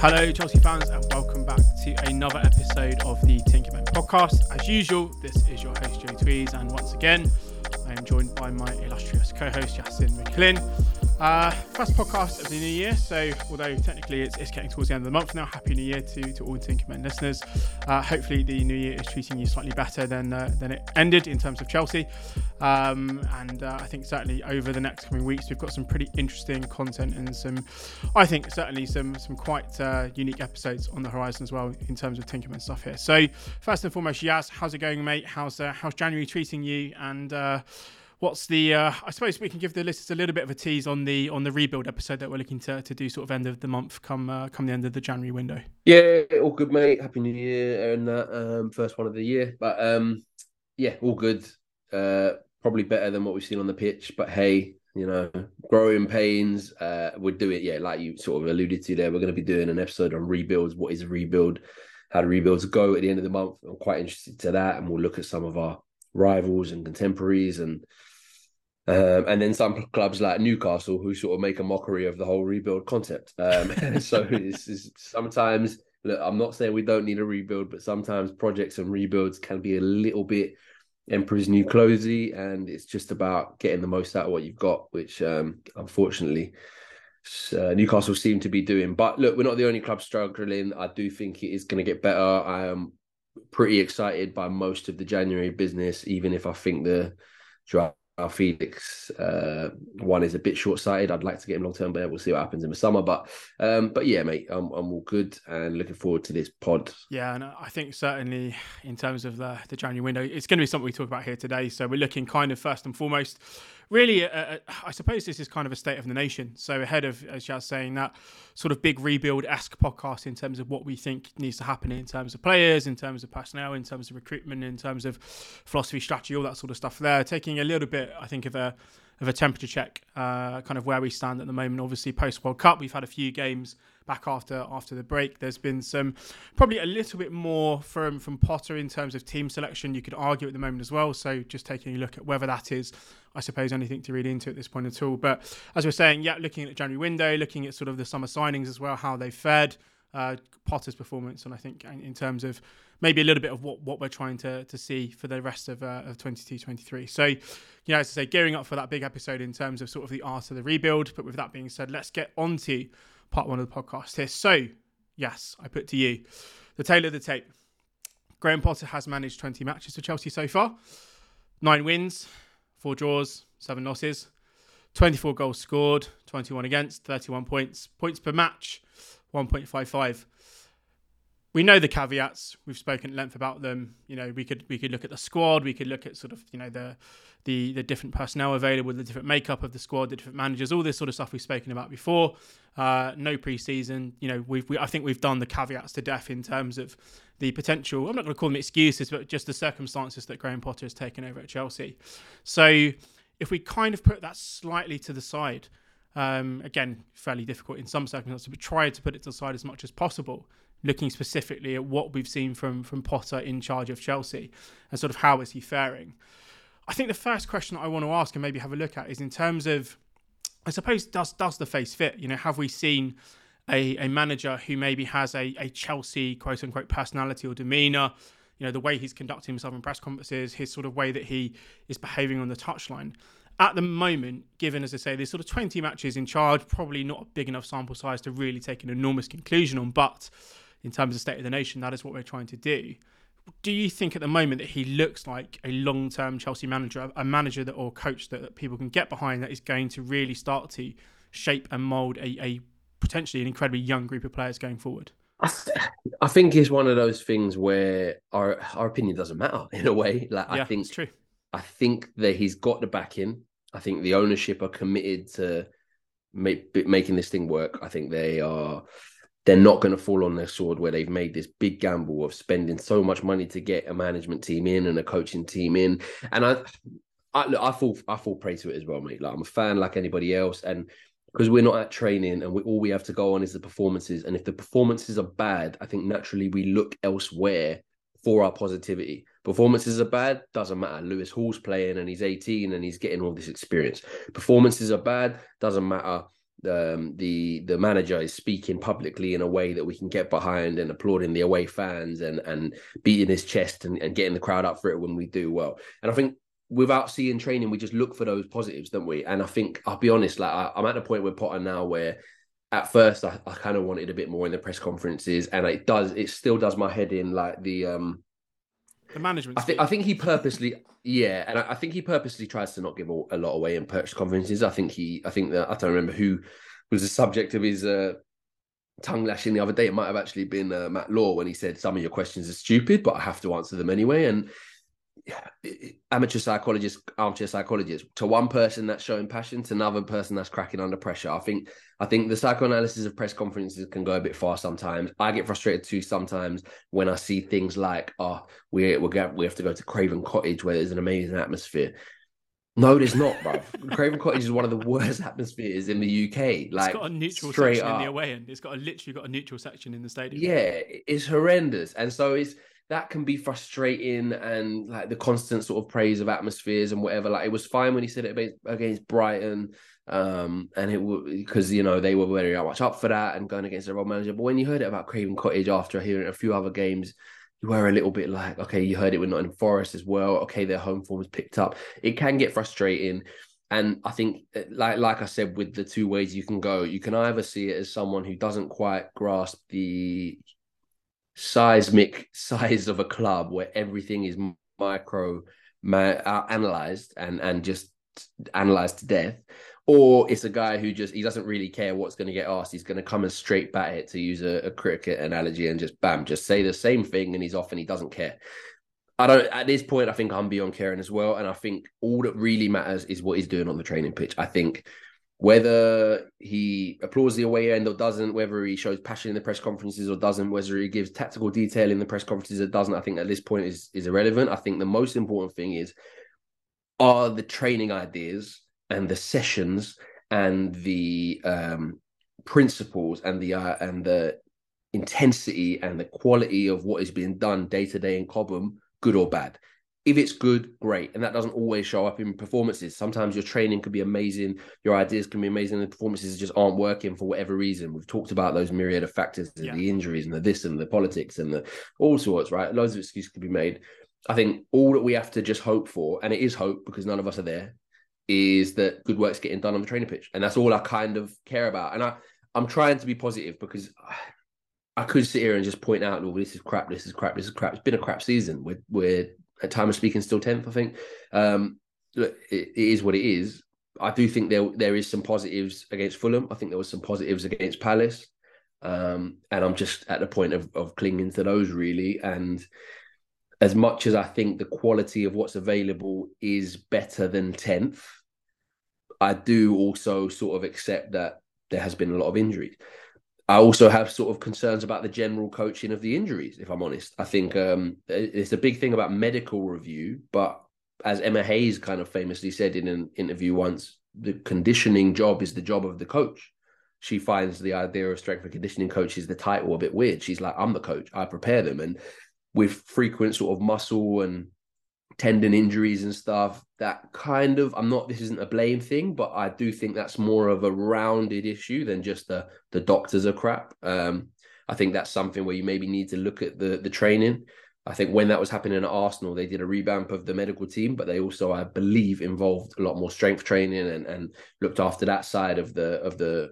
Hello, Chelsea fans, and welcome back to another episode of the Tinkerman podcast. As usual, this is your host, Joe Tweez, and once again, I am joined by my illustrious co host, Yasin McLean. Uh, first podcast of the new year, so although technically it's, it's, getting towards the end of the month now, Happy New Year to, to all Tinkerman listeners. Uh, hopefully, the new year is treating you slightly better than uh, than it ended in terms of Chelsea. Um, and uh, I think certainly over the next coming weeks, we've got some pretty interesting content and some, I think certainly some some quite uh, unique episodes on the horizon as well in terms of Tinkerman stuff here. So first and foremost, Yaz, how's it going, mate? How's uh, how's January treating you? And what's the uh, I suppose we can give the listeners a little bit of a tease on the on the rebuild episode that we're looking to, to do sort of end of the month come uh, come the end of the January window. Yeah, all good, mate. Happy New Year and that um, first one of the year. But um, yeah, all good. Uh, probably better than what we've seen on the pitch. But hey, you know, growing pains. Uh, we'll do it. Yeah, like you sort of alluded to there. We're going to be doing an episode on rebuilds. What is a rebuild? How do rebuilds go at the end of the month? I'm quite interested to that, and we'll look at some of our rivals and contemporaries and um, and then some clubs like Newcastle who sort of make a mockery of the whole rebuild concept. Um, so this is sometimes look, I'm not saying we don't need a rebuild, but sometimes projects and rebuilds can be a little bit Emperor's New Closey, and it's just about getting the most out of what you've got, which um, unfortunately uh, Newcastle seem to be doing. But look, we're not the only club struggling. I do think it is going to get better. I am pretty excited by most of the January business, even if I think the draft Felix uh, one is a bit short sighted. I'd like to get him long term, but we'll see what happens in the summer. But um, but yeah, mate, I'm, I'm all good and looking forward to this pod. Yeah, and I think certainly in terms of the the January window, it's going to be something we talk about here today. So we're looking kind of first and foremost really, uh, uh, I suppose this is kind of a state of the nation. So ahead of, as Jazz saying, that sort of big rebuild esque podcast in terms of what we think needs to happen in terms of players, in terms of personnel, in terms of recruitment, in terms of philosophy, strategy, all that sort of stuff. There, taking a little bit, I think, of a of a temperature check, uh, kind of where we stand at the moment. Obviously, post World Cup, we've had a few games back after after the break. There's been some probably a little bit more from from Potter in terms of team selection. You could argue at the moment as well. So just taking a look at whether that is, I suppose, anything to read into at this point at all. But as we're saying, yeah, looking at the January window, looking at sort of the summer signings as well, how they fared. Uh, Potter's performance, and I think in terms of maybe a little bit of what, what we're trying to, to see for the rest of, uh, of 22 23. So, you know, as I say, gearing up for that big episode in terms of sort of the art of the rebuild. But with that being said, let's get on to part one of the podcast here. So, yes, I put to you the tale of the tape. Graham Potter has managed 20 matches for Chelsea so far, nine wins, four draws, seven losses, 24 goals scored, 21 against, 31 points, points per match, 1.55 we know the caveats. We've spoken at length about them. You know, we could we could look at the squad. We could look at sort of you know the the the different personnel available, the different makeup of the squad, the different managers, all this sort of stuff we've spoken about before. Uh, no preseason. You know, we've we, I think we've done the caveats to death in terms of the potential. I'm not going to call them excuses, but just the circumstances that Graham Potter has taken over at Chelsea. So if we kind of put that slightly to the side. Um, again, fairly difficult in some circumstances, but try to put it to the side as much as possible looking specifically at what we've seen from from Potter in charge of Chelsea and sort of how is he faring. I think the first question I want to ask and maybe have a look at is in terms of, I suppose, does does the face fit? You know, have we seen a, a manager who maybe has a, a Chelsea quote unquote personality or demeanour? You know, the way he's conducting himself in press conferences, his sort of way that he is behaving on the touchline. At the moment, given as I say, there's sort of 20 matches in charge, probably not a big enough sample size to really take an enormous conclusion on, but in terms of state of the nation, that is what we're trying to do. Do you think at the moment that he looks like a long-term Chelsea manager, a manager that or coach that, that people can get behind that is going to really start to shape and mould a, a potentially an incredibly young group of players going forward? I, th- I think it's one of those things where our our opinion doesn't matter in a way. Like yeah, I think it's true. I think that he's got the backing. I think the ownership are committed to make, making this thing work. I think they are they're not going to fall on their sword where they've made this big gamble of spending so much money to get a management team in and a coaching team in. And I, I, look, I fall, I fall prey to it as well, mate. Like I'm a fan like anybody else, and because we're not at training and we, all we have to go on is the performances. And if the performances are bad, I think naturally we look elsewhere for our positivity. Performances are bad, doesn't matter. Lewis Hall's playing and he's 18 and he's getting all this experience. Performances are bad, doesn't matter um, the the manager is speaking publicly in a way that we can get behind and applauding the away fans and and beating his chest and, and getting the crowd up for it when we do well. And I think without seeing training, we just look for those positives, don't we? And I think I'll be honest, like I, am at the point with Potter now where at first I, I kind of wanted a bit more in the press conferences, and it does it still does my head in like the um the management. I think I think he purposely yeah, and I, I, think he purposely tries to not give a, a, lot away in press conferences. I think he I think that I don't remember who was the subject of his uh, tongue lashing the other day. It might have actually been uh, Matt Law when he said some of your questions are stupid, but I have to answer them anyway. And amateur psychologist, armchair psychologist, to one person that's showing passion, to another person that's cracking under pressure. I think I think the psychoanalysis of press conferences can go a bit far sometimes. I get frustrated too sometimes when I see things like, oh, we we we have to go to Craven Cottage where there's an amazing atmosphere. No, there's not, bro. Craven Cottage is one of the worst atmospheres in the UK. Like, it's got a neutral section up. in the away end. It's got a literally got a neutral section in the stadium. Yeah, it's horrendous, and so it's that can be frustrating and like the constant sort of praise of atmospheres and whatever. Like it was fine when he said it against Brighton, um, and it because you know they were very much up for that and going against their role manager. But when you heard it about Craven Cottage after hearing a few other games, you were a little bit like, okay, you heard it with Nottingham Forest as well. Okay, their home form was picked up. It can get frustrating. And I think, like like I said, with the two ways you can go, you can either see it as someone who doesn't quite grasp the seismic size of a club where everything is micro uh, analyzed and and just analyzed to death. Or it's a guy who just he doesn't really care what's going to get asked. He's going to come and straight bat it to use a, a cricket analogy and just bam just say the same thing and he's off and he doesn't care. I don't at this point I think I'm beyond caring as well. And I think all that really matters is what he's doing on the training pitch. I think whether he applauds the away end or doesn't, whether he shows passion in the press conferences or doesn't, whether he gives tactical detail in the press conferences or doesn't, I think at this point is is irrelevant. I think the most important thing is are the training ideas and the sessions and the um, principles and the uh, and the intensity and the quality of what is being done day to day in Cobham good or bad if it's good, great. And that doesn't always show up in performances. Sometimes your training could be amazing, your ideas can be amazing, and the performances just aren't working for whatever reason. We've talked about those myriad of factors, yeah. the injuries and the this and the politics and the all sorts, right? Loads of excuses could be made. I think all that we have to just hope for, and it is hope because none of us are there, is that good work's getting done on the training pitch. And that's all I kind of care about. And I, I'm trying to be positive because I could sit here and just point out, oh, this is crap, this is crap, this is crap. It's been a crap season. We're, we're at time of speaking still 10th, I think. Um, look, it, it is what it is. I do think there there is some positives against Fulham. I think there was some positives against Palace. Um, and I'm just at the point of, of clinging to those really. And as much as I think the quality of what's available is better than 10th, I do also sort of accept that there has been a lot of injuries. I also have sort of concerns about the general coaching of the injuries, if I'm honest. I think um, it's a big thing about medical review, but as Emma Hayes kind of famously said in an interview once, the conditioning job is the job of the coach. She finds the idea of strength and conditioning coach is the title a bit weird. She's like, I'm the coach, I prepare them. And with frequent sort of muscle and tendon injuries and stuff that kind of i'm not this isn't a blame thing but i do think that's more of a rounded issue than just the the doctors are crap. Um i think that's something where you maybe need to look at the the training. I think when that was happening at arsenal they did a revamp of the medical team but they also i believe involved a lot more strength training and and looked after that side of the of the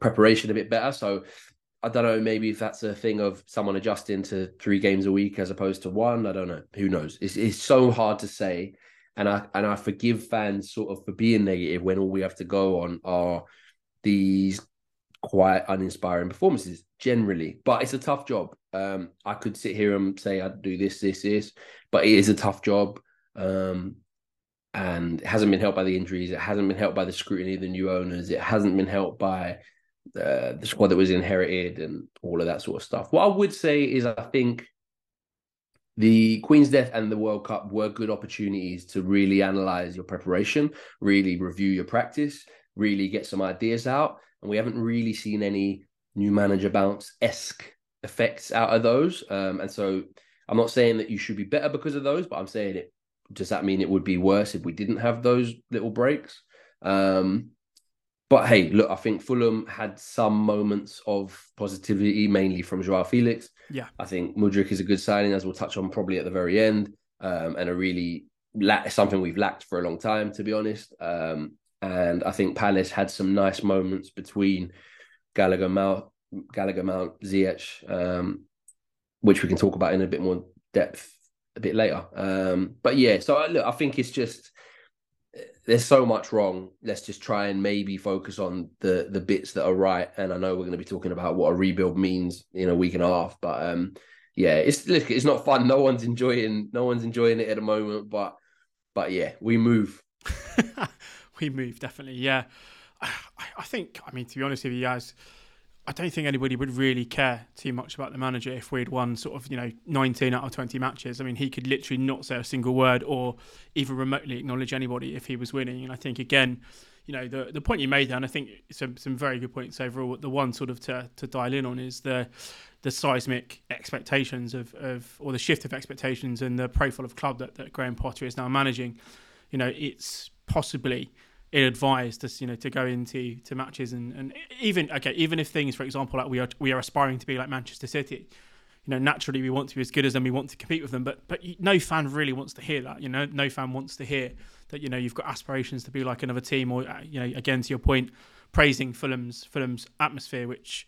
preparation a bit better. So I don't know, maybe if that's a thing of someone adjusting to three games a week as opposed to one. I don't know. Who knows? It's it's so hard to say. And I and I forgive fans sort of for being negative when all we have to go on are these quite uninspiring performances generally. But it's a tough job. Um, I could sit here and say I'd do this, this, this, but it is a tough job. Um, and it hasn't been helped by the injuries. It hasn't been helped by the scrutiny of the new owners. It hasn't been helped by uh, the squad that was inherited and all of that sort of stuff. What I would say is, I think the Queen's Death and the World Cup were good opportunities to really analyze your preparation, really review your practice, really get some ideas out. And we haven't really seen any new manager bounce esque effects out of those. Um, and so I'm not saying that you should be better because of those, but I'm saying it. Does that mean it would be worse if we didn't have those little breaks? Um, but hey, look, I think Fulham had some moments of positivity, mainly from Joao Felix. Yeah, I think Mudryk is a good signing, as we'll touch on probably at the very end, um, and a really la- something we've lacked for a long time, to be honest. Um, and I think Palace had some nice moments between Gallagher, Mount, Gallagher, Mount, Ziyech, um, which we can talk about in a bit more depth a bit later. Um, but yeah, so look, I think it's just there's so much wrong. Let's just try and maybe focus on the the bits that are right. And I know we're going to be talking about what a rebuild means in a week and a half, but um, yeah, it's look, it's not fun. No one's enjoying, no one's enjoying it at the moment. But but yeah, we move. we move definitely. Yeah, I, I, think. I mean, to be honest with you guys, I don't think anybody would really care too much about the manager if we'd won sort of you know 19 out of 20 matches. I mean, he could literally not say a single word or even remotely acknowledge anybody if he was winning. And I think again, you know, the the point you made there, and I think some some very good points overall. The one sort of to to dial in on is the the seismic expectations of, of or the shift of expectations and the profile of club that, that Graham Potter is now managing. You know, it's possibly ill-advised to you know to go into to matches and, and even okay even if things for example like we are we are aspiring to be like Manchester City you know naturally we want to be as good as them we want to compete with them but but no fan really wants to hear that you know? No fan wants to hear that you know you've got aspirations to be like another team or uh, you know again to your point praising Fulham's Fulham's atmosphere which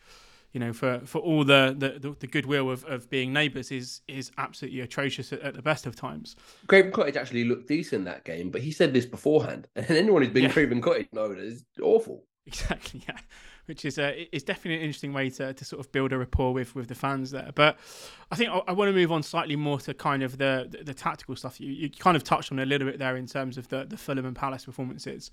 you know, for, for all the, the, the goodwill of, of being neighbours is is absolutely atrocious at, at, the best of times. Craven Cottage actually looked decent that game, but he said this beforehand, and anyone who's been yeah. Craven Cottage knows it's awful. Exactly, yeah. Which is uh, a is definitely an interesting way to, to sort of build a rapport with, with the fans there. But I think I, I want to move on slightly more to kind of the the, the tactical stuff. You, you kind of touched on a little bit there in terms of the the Fulham and Palace performances.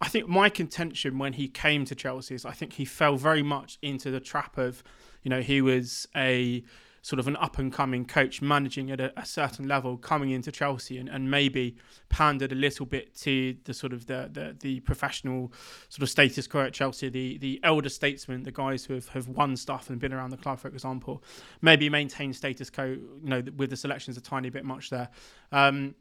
I think my contention when he came to Chelsea is I think he fell very much into the trap of, you know, he was a sort of an up and coming coach managing at a, a, certain level coming into Chelsea and, and maybe pandered a little bit to the sort of the, the, the professional sort of status quo at Chelsea, the the elder statesmen, the guys who have, have won stuff and been around the club, for example, maybe maintain status quo, you know, with the selections a tiny bit much there. Um,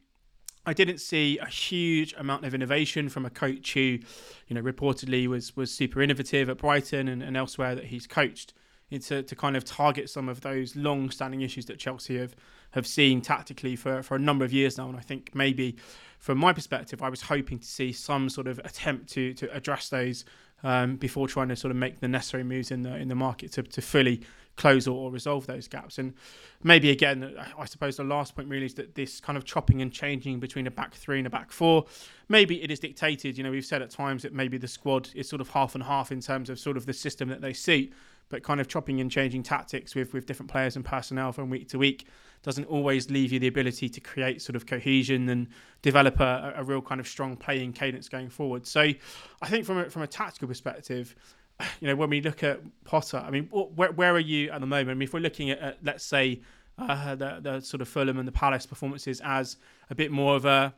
I didn't see a huge amount of innovation from a coach who, you know, reportedly was was super innovative at Brighton and, and elsewhere that he's coached. To, to kind of target some of those long-standing issues that Chelsea have have seen tactically for, for a number of years now, and I think maybe from my perspective, I was hoping to see some sort of attempt to to address those um, before trying to sort of make the necessary moves in the in the market to, to fully close or, or, resolve those gaps. And maybe again, I suppose the last point really is that this kind of chopping and changing between a back three and a back four, maybe it is dictated. You know, we've said at times that maybe the squad is sort of half and half in terms of sort of the system that they see, but kind of chopping and changing tactics with with different players and personnel from week to week doesn't always leave you the ability to create sort of cohesion and develop a, a real kind of strong playing cadence going forward. So I think from a, from a tactical perspective, you know, when we look at Potter, I mean, where, where are you at the moment? I mean, if we're looking at, at let's say, uh, the, the sort of Fulham and the Palace performances as a bit more of a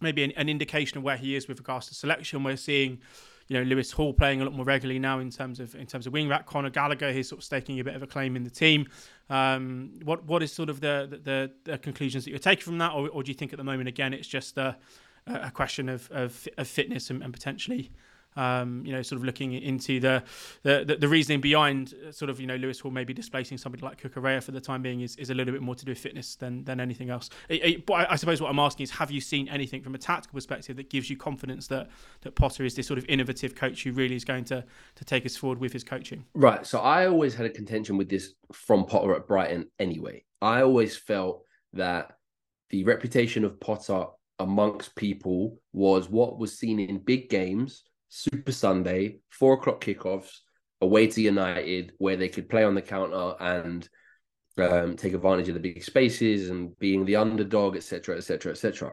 maybe an, an, indication of where he is with regards to selection. We're seeing, you know, Lewis Hall playing a lot more regularly now in terms of in terms of wing back. Conor Gallagher, he's sort of staking a bit of a claim in the team. Um, what what is sort of the, the, the conclusions that you're taking from that, or, or, do you think at the moment again it's just a, a question of, of, of fitness and, and potentially um, you know, sort of looking into the, the the reasoning behind uh, sort of you know Lewis Hall maybe displacing somebody like Cucurella for the time being is, is a little bit more to do with fitness than than anything else. But I suppose what I'm asking is, have you seen anything from a tactical perspective that gives you confidence that that Potter is this sort of innovative coach who really is going to to take us forward with his coaching? Right. So I always had a contention with this from Potter at Brighton. Anyway, I always felt that the reputation of Potter amongst people was what was seen in big games Super Sunday, four o'clock kickoffs away to United, where they could play on the counter and um, take advantage of the big spaces and being the underdog, etc., etc., etc.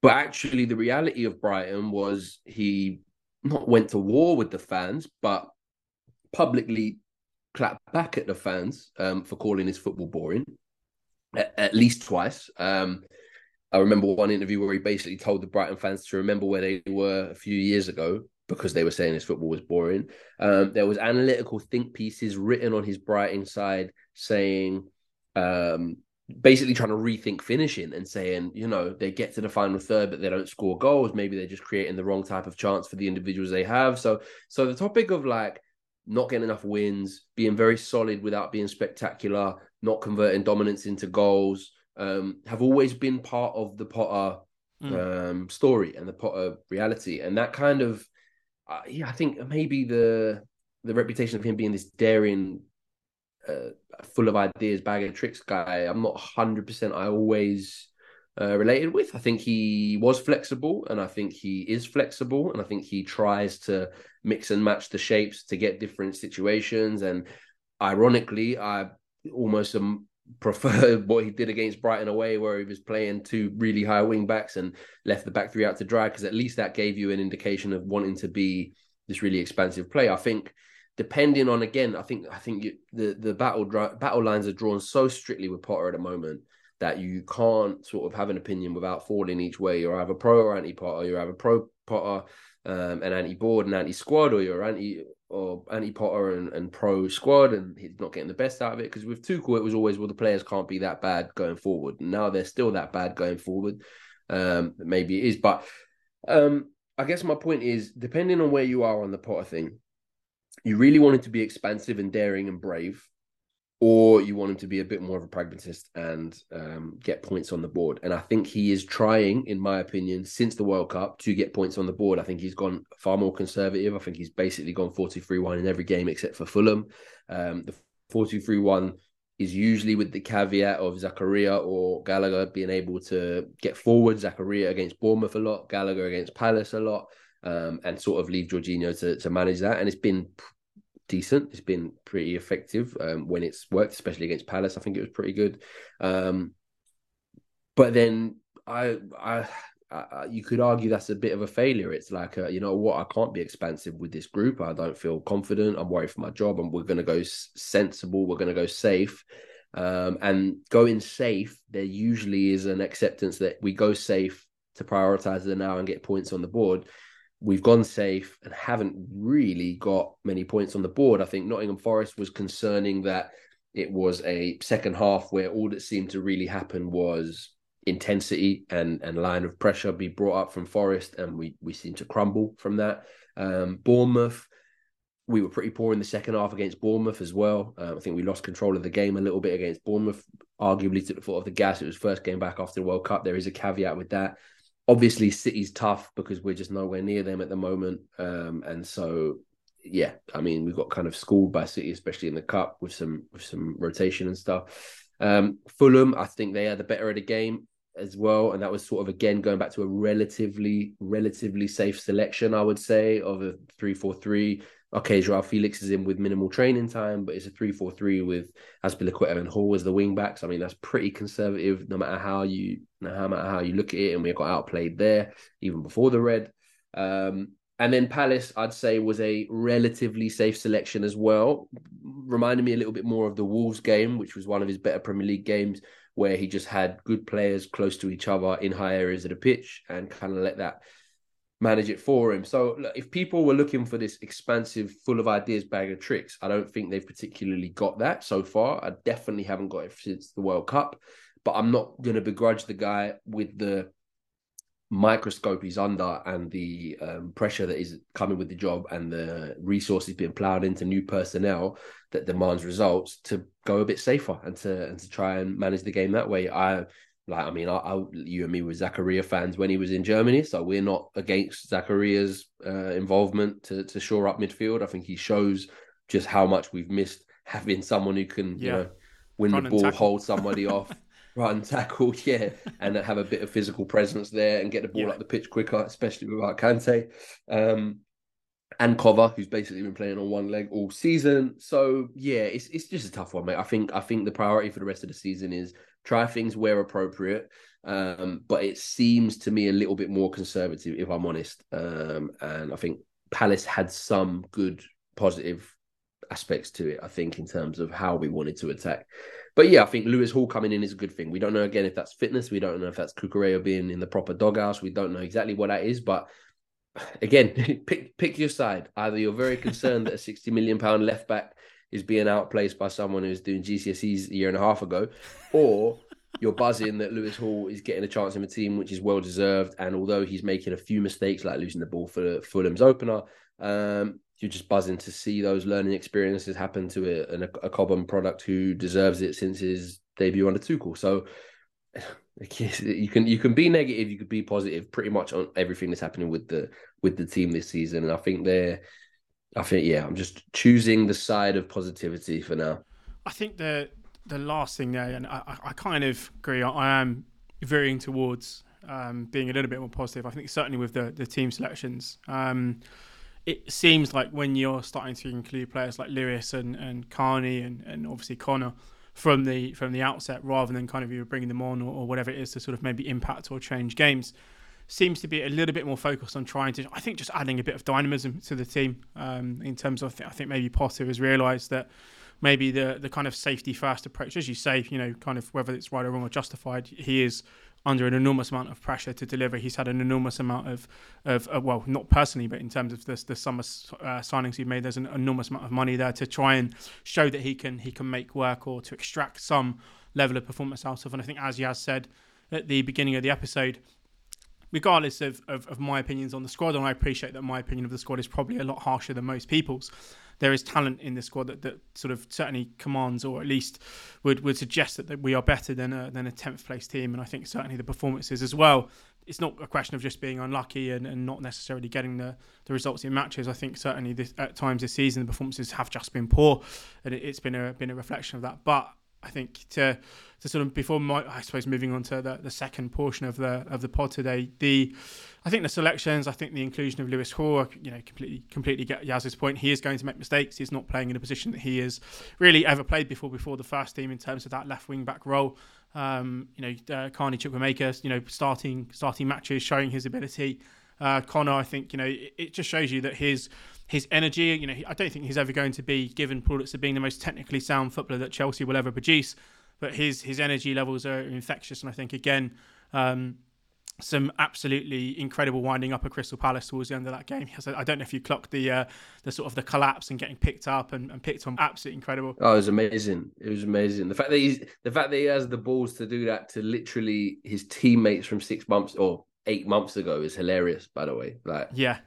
But actually, the reality of Brighton was he not went to war with the fans, but publicly clapped back at the fans um, for calling his football boring, at, at least twice. Um, I remember one interview where he basically told the Brighton fans to remember where they were a few years ago because they were saying his football was boring. Um, there was analytical think pieces written on his Brighton side saying um, basically trying to rethink finishing and saying, you know, they get to the final third, but they don't score goals. Maybe they're just creating the wrong type of chance for the individuals they have. So, so the topic of like not getting enough wins, being very solid without being spectacular, not converting dominance into goals, um, have always been part of the Potter mm. um, story and the Potter reality, and that kind of, uh, yeah, I think maybe the the reputation of him being this daring, uh, full of ideas, bag of tricks guy. I'm not hundred percent. I always uh, related with. I think he was flexible, and I think he is flexible, and I think he tries to mix and match the shapes to get different situations. And ironically, I almost um, prefer what he did against Brighton away, where he was playing two really high wing backs and left the back three out to dry, because at least that gave you an indication of wanting to be this really expansive player. I think depending on again, I think I think you, the the battle battle lines are drawn so strictly with Potter at the moment that you can't sort of have an opinion without falling each way. You're either pro or anti Potter. You're either pro Potter um, and anti board and anti squad, or you're anti or anti Potter and, and pro squad, and he's not getting the best out of it. Because with Tuchel, it was always well the players can't be that bad going forward. Now they're still that bad going forward. Um, maybe it is, but um, I guess my point is, depending on where you are on the Potter thing, you really wanted to be expansive and daring and brave or you want him to be a bit more of a pragmatist and um, get points on the board. And I think he is trying, in my opinion, since the World Cup to get points on the board. I think he's gone far more conservative. I think he's basically gone 4 3 1 in every game except for Fulham. Um, the 4 3 1 is usually with the caveat of Zakaria or Gallagher being able to get forward. Zakaria against Bournemouth a lot, Gallagher against Palace a lot. Um, and sort of leave Jorginho to, to manage that. And it's been decent. It's been pretty effective um, when it's worked, especially against Palace. I think it was pretty good. Um, but then I, I, I, you could argue that's a bit of a failure. It's like, a, you know what, I can't be expansive with this group. I don't feel confident. I'm worried for my job, and we're going to go sensible. We're going to go safe. Um, and going safe, there usually is an acceptance that we go safe to prioritize the now and get points on the board we've gone safe and haven't really got many points on the board. I think Nottingham Forest was concerning that it was a second half where all that seemed to really happen was intensity and and line of pressure be brought up from Forest, and we we seem to crumble from that. Um, Bournemouth. We were pretty poor in the second half against Bournemouth as well. Uh, I think we lost control of the game a little bit against Bournemouth, arguably to the foot of the gas. It was first game back after the World Cup. There is a caveat with that obviously City's tough because we're just nowhere near them at the moment. Um, and so yeah, I mean we've got kind of schooled by City, especially in the cup with some with some rotation and stuff. Um, Fulham, I think they are the better of the game as well, and that was sort of again going back to a relatively relatively safe selection, I would say, of a three four three okay, Joao Felix is in with minimal training time, but it's a 3 4 3 with Azpilicueta and Hall as the wing backs. I mean, that's pretty conservative no matter how you no matter how you look at it. And we got outplayed there even before the red. Um, and then Palace, I'd say, was a relatively safe selection as well. Reminded me a little bit more of the Wolves game, which was one of his better Premier League games, where he just had good players close to each other in high areas of the pitch and kind of let that manage it for him. So look, if people were looking for this expansive, full of ideas bag of tricks, I don't think they've particularly got that so far. I definitely haven't got it since the World Cup, but I'm not going to begrudge the guy with the microscope he's under and the um, pressure that is coming with the job and the resources being plowed into new personnel that demands results to go a bit safer and to and to try and manage the game that way. I like, I mean, I, I, you and me were Zakaria fans when he was in Germany, so we're not against Zakaria's uh, involvement to to shore up midfield. I think he shows just how much we've missed having someone who can, yeah. you know, win run the ball, hold somebody off, run, tackle, yeah, and have a bit of physical presence there and get the ball yeah. up the pitch quicker, especially without Kante. Um, and Cover, who's basically been playing on one leg all season. So yeah, it's it's just a tough one, mate. I think I think the priority for the rest of the season is try things where appropriate. Um, but it seems to me a little bit more conservative, if I'm honest. Um, and I think Palace had some good positive aspects to it, I think, in terms of how we wanted to attack. But yeah, I think Lewis Hall coming in is a good thing. We don't know again if that's fitness. We don't know if that's Cucurella being in the proper doghouse. We don't know exactly what that is. But again, pick pick your side. Either you're very concerned that a 60 million pound left back is being outplaced by someone who's doing GCSEs a year and a half ago, or you're buzzing that Lewis Hall is getting a chance in the team, which is well deserved. And although he's making a few mistakes, like losing the ball for Fulham's opener, um, you're just buzzing to see those learning experiences happen to a, a, a Cobham product who deserves it since his debut under Tuchel. So you can you can be negative, you could be positive, pretty much on everything that's happening with the with the team this season. And I think they're, I think yeah, I'm just choosing the side of positivity for now. I think the the last thing there, and I, I kind of agree. I am veering towards um, being a little bit more positive. I think certainly with the the team selections. Um, it seems like when you're starting to include players like Lewis and, and Carney and, and obviously Conor from the from the outset, rather than kind of you bringing them on or, or whatever it is to sort of maybe impact or change games, seems to be a little bit more focused on trying to, I think, just adding a bit of dynamism to the team um, in terms of, I think maybe Potter has realised that maybe the the kind of safety first approach, as you say, you know, kind of whether it's right or wrong or justified, he is under an enormous amount of pressure to deliver. He's had an enormous amount of, of uh, well, not personally, but in terms of the, the summer uh, signings he made, there's an enormous amount of money there to try and show that he can he can make work or to extract some level of performance out of. And I think, as Yaz said at the beginning of the episode, regardless of, of, of my opinions on the squad, and I appreciate that my opinion of the squad is probably a lot harsher than most people's there is talent in this squad that, that sort of certainly commands or at least would, would suggest that, that we are better than a, than a 10th place team. And I think certainly the performances as well. It's not a question of just being unlucky and, and not necessarily getting the, the results in matches. I think certainly this, at times this season the performances have just been poor, and it, has been a been a reflection of that. But I think to to sort of before my, I suppose moving on to the, the second portion of the of the pod today, the I think the selections, I think the inclusion of Lewis Hall, you know, completely completely get Yaz's point. He is going to make mistakes. He's not playing in a position that he has really ever played before before the first team in terms of that left wing back role. Um, you know, uh, Carney Chukwuemeka, you know, starting starting matches, showing his ability. Uh, Conor, I think you know, it, it just shows you that his his energy. You know, I don't think he's ever going to be given of being the most technically sound footballer that Chelsea will ever produce. But his his energy levels are infectious, and I think again, um, some absolutely incredible winding up at Crystal Palace towards the end of that game. I don't know if you clocked the uh, the sort of the collapse and getting picked up and, and picked on. Absolutely incredible. Oh, it was amazing. It was amazing. The fact that he's the fact that he has the balls to do that to literally his teammates from six months or eight months ago is hilarious. By the way, like yeah,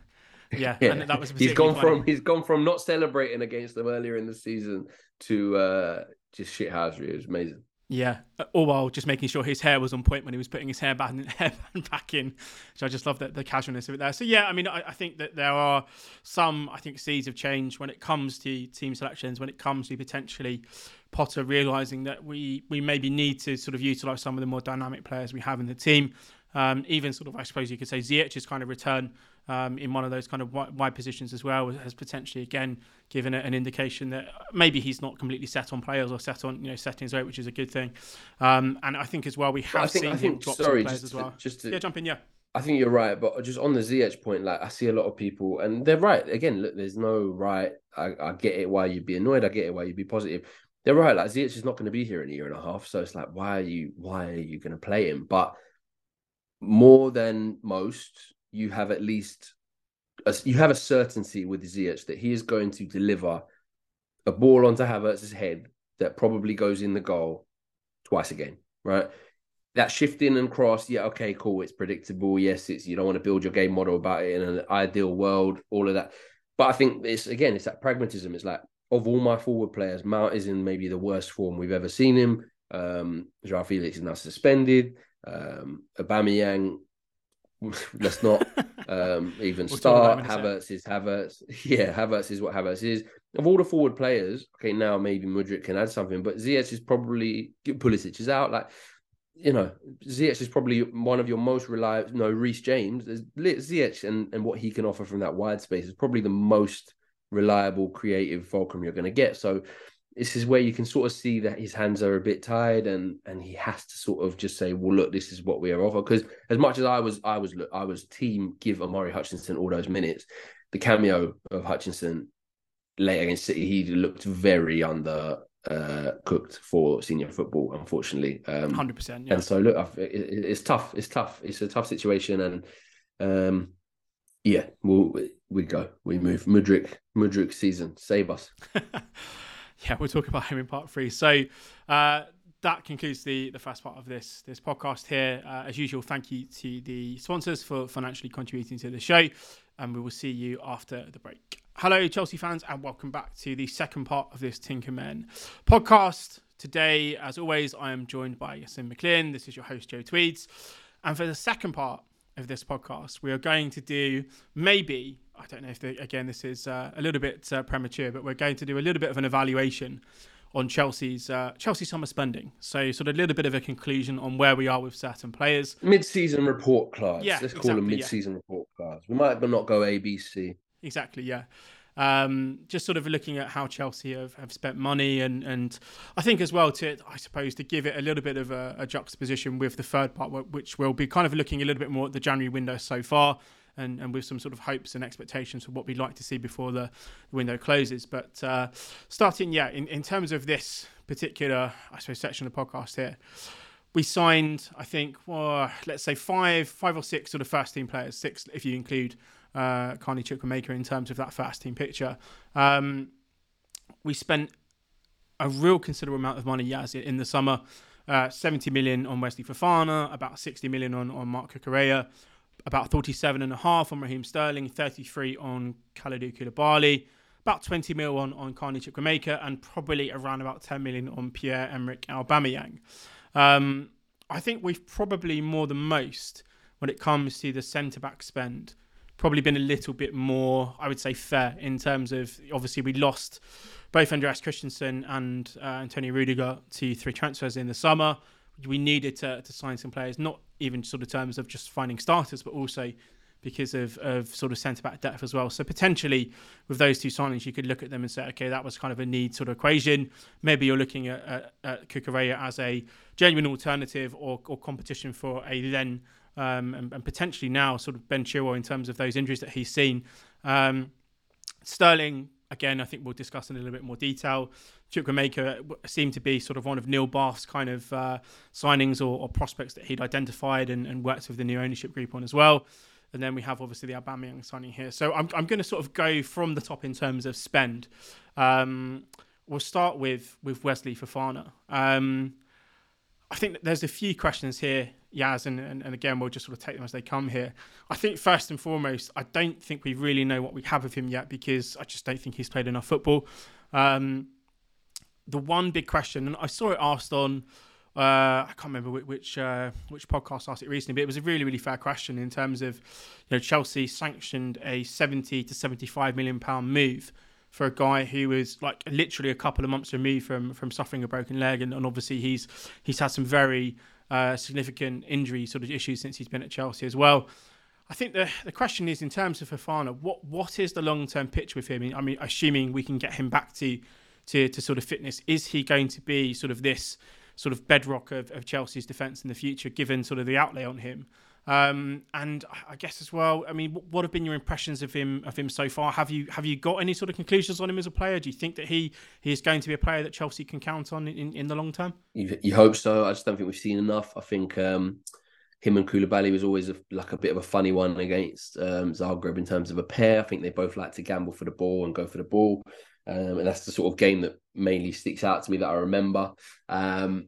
yeah, yeah. that was he's gone funny. from he's gone from not celebrating against them earlier in the season to uh just shithousery. It was amazing. Yeah, all while just making sure his hair was on point when he was putting his hair back, back in. So I just love the, the casualness of it there. So yeah, I mean, I, I, think that there are some, I think, seeds of change when it comes to team selections, when it comes to potentially Potter realizing that we we maybe need to sort of utilize some of the more dynamic players we have in the team. Um, even sort of, I suppose you could say Ziyech's kind of return um, in one of those kind of wide positions as well has potentially again given an indication that maybe he's not completely set on players or set on you know settings rate, which is a good thing. Um, and I think as well we have think, seen think, him drop sorry, some players as well. just to, yeah, jump in, yeah. I think you're right, but just on the Ziyech point, like I see a lot of people, and they're right. Again, look, there's no right. I, I get it why you'd be annoyed. I get it why you'd be positive. They're right. Like Ziyech is not going to be here in a year and a half, so it's like, why are you? Why are you going to play him? But more than most, you have at least a, you have a certainty with Ziyech that he is going to deliver a ball onto Havertz's head that probably goes in the goal twice again, right? That shifting and cross, yeah, okay, cool, it's predictable. Yes, it's you don't want to build your game model about it in an ideal world, all of that. But I think it's again, it's that pragmatism. It's like of all my forward players, Mount is in maybe the worst form we've ever seen him. Um, Joao Felix is now suspended. Um, Aubameyang let's not um, even we'll start. Havertz is Havertz. Yeah, Havertz is what Havertz is. Of all the forward players, okay, now maybe Mudryk can add something, but Ziyech is probably Pulisic is out. Like, you know, Ziyech is probably one of your most reliable. No, Reece James, Ziyech, and and what he can offer from that wide space is probably the most reliable, creative Fulcrum you're going to get. So this is where you can sort of see that his hands are a bit tired and and he has to sort of just say well look this is what we are offer because as much as i was i was i was team give omari hutchinson all those minutes the cameo of hutchinson late against city he looked very under uh, cooked for senior football unfortunately um 100% yeah. and so look it, it's tough it's tough it's a tough situation and um yeah we'll, we go we move mudryk mudryk season save us yeah, we'll talk about him in part three. So uh, that concludes the the first part of this this podcast here. Uh, as usual, thank you to the sponsors for financially contributing to the show, and we will see you after the break. Hello, Chelsea fans, and welcome back to the second part of this Tinkerman podcast. Today, as always, I am joined by Yasin McLean. This is your host, Joe Tweeds. And for the second part of this podcast, we are going to do maybe, I don't know if, the, again, this is uh, a little bit uh, premature, but we're going to do a little bit of an evaluation on Chelsea's uh, Chelsea summer spending. So, sort of a little bit of a conclusion on where we are with certain players. Mid-season report cards. Yeah, let's call exactly, them mid-season report cards. We might but not go ABC. Exactly, yeah. Um, just sort of looking at how Chelsea have, have spent money and, and I think as well to I suppose to give it a little bit of a, a juxtaposition with the third part, which will be kind of looking a little bit more at the January window so far. And, and with some sort of hopes and expectations for what we'd like to see before the window closes. But uh, starting, yeah, in, in terms of this particular, I suppose, section of the podcast here, we signed, I think, well, let's say five, five or six sort of first team players, six if you include uh, Carney Chukwuemeka in terms of that first team picture. Um, we spent a real considerable amount of money, yes, in the summer. Uh, 70 million on Wesley Fofana, about 60 million on, on Marc Cucurella, about 37 and a half on Raheem Sterling, 33 on Kalidou Koulibaly, about 20 mil on, on Carney Chukwuemeka, and probably around about 10 million on Pierre-Emerick Aubameyang. Um, I think we've probably more than most when it comes to the centre back spend probably been a little bit more, I would say, fair in terms of obviously we lost both Andreas Christensen and uh, Antonio Rudiger to three transfers in the summer. We needed to, to sign some players, not even sort of terms of just finding starters, but also because of, of sort of centre back depth as well. So potentially with those two signings, you could look at them and say, okay, that was kind of a need sort of equation. Maybe you're looking at, at, at Cucurella as a genuine alternative or, or competition for a then um, and, and, potentially now sort of Ben Chilwell in terms of those injuries that he's seen. Um, Sterling, again, I think we'll discuss in a little bit more detail. Chukwuemeka seemed to be sort of one of Neil Bath's kind of uh, signings or, or, prospects that he'd identified and, and, worked with the new ownership group on as well. And then we have obviously the Aubameyang signing here. So I'm, I'm going to sort of go from the top in terms of spend. Um, we'll start with with Wesley Fofana. Um, I think there's a few questions here Yaz, and, and, and, again, we'll just sort of take them as they come here. I think first and foremost, I don't think we really know what we have of him yet because I just don't think he's played enough football. Um, the one big question, and I saw it asked on, uh, I can't remember which which, uh, which podcast asked it recently, but it was a really really fair question in terms of, you know, Chelsea sanctioned a seventy to seventy five million pound move for a guy who was like literally a couple of months removed from from suffering a broken leg, and, and obviously he's he's had some very uh, significant injury sort of issues since he's been at Chelsea as well. I think the the question is in terms of Fofana, what what is the long term pitch with him? I mean, assuming we can get him back to to to sort of fitness, is he going to be sort of this sort of bedrock of, of Chelsea's defence in the future, given sort of the outlay on him? Um, and I guess as well, I mean, what have been your impressions of him of him so far? Have you have you got any sort of conclusions on him as a player? Do you think that he he is going to be a player that Chelsea can count on in, in the long term? You, you hope so. I just don't think we've seen enough. I think um, him and Koulibaly was always a, like a bit of a funny one against um, Zagreb in terms of a pair. I think they both like to gamble for the ball and go for the ball. Um, and that's the sort of game that mainly sticks out to me that I remember. Um,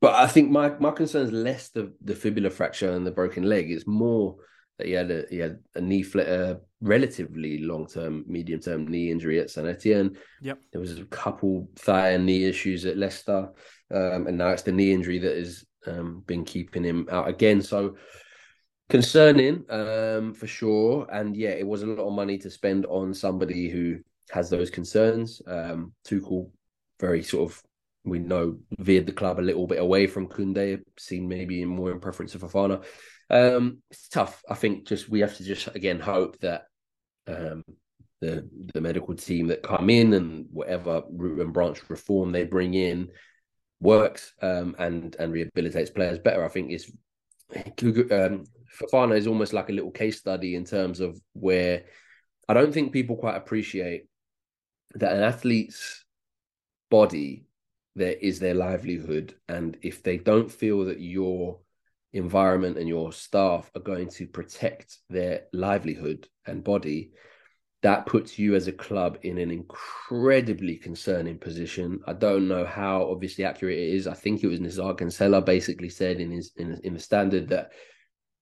but I think my my concern is less the the fibula fracture and the broken leg. It's more that he had a he had a knee fl- a relatively long term, medium term knee injury at Saint Etienne. Yep. There was a couple thigh and knee issues at Leicester, um, and now it's the knee injury that has um, been keeping him out again. So concerning um, for sure. And yeah, it was a lot of money to spend on somebody who has those concerns. Um, Tuchel very sort of we know veered the club a little bit away from Koundé, seen maybe more in preference of Fofana. Um, it's tough. I think just we have to just again hope that um, the the medical team that come in and whatever root and branch reform they bring in works um, and and rehabilitates players better. I think is um, Fofana is almost like a little case study in terms of where I don't think people quite appreciate that an athlete's body there is their livelihood. And if they don't feel that your environment and your staff are going to protect their livelihood and body, that puts you as a club in an incredibly concerning position. I don't know how obviously accurate it is. I think it was Nizaar Kinsella basically said in his in, in the standard that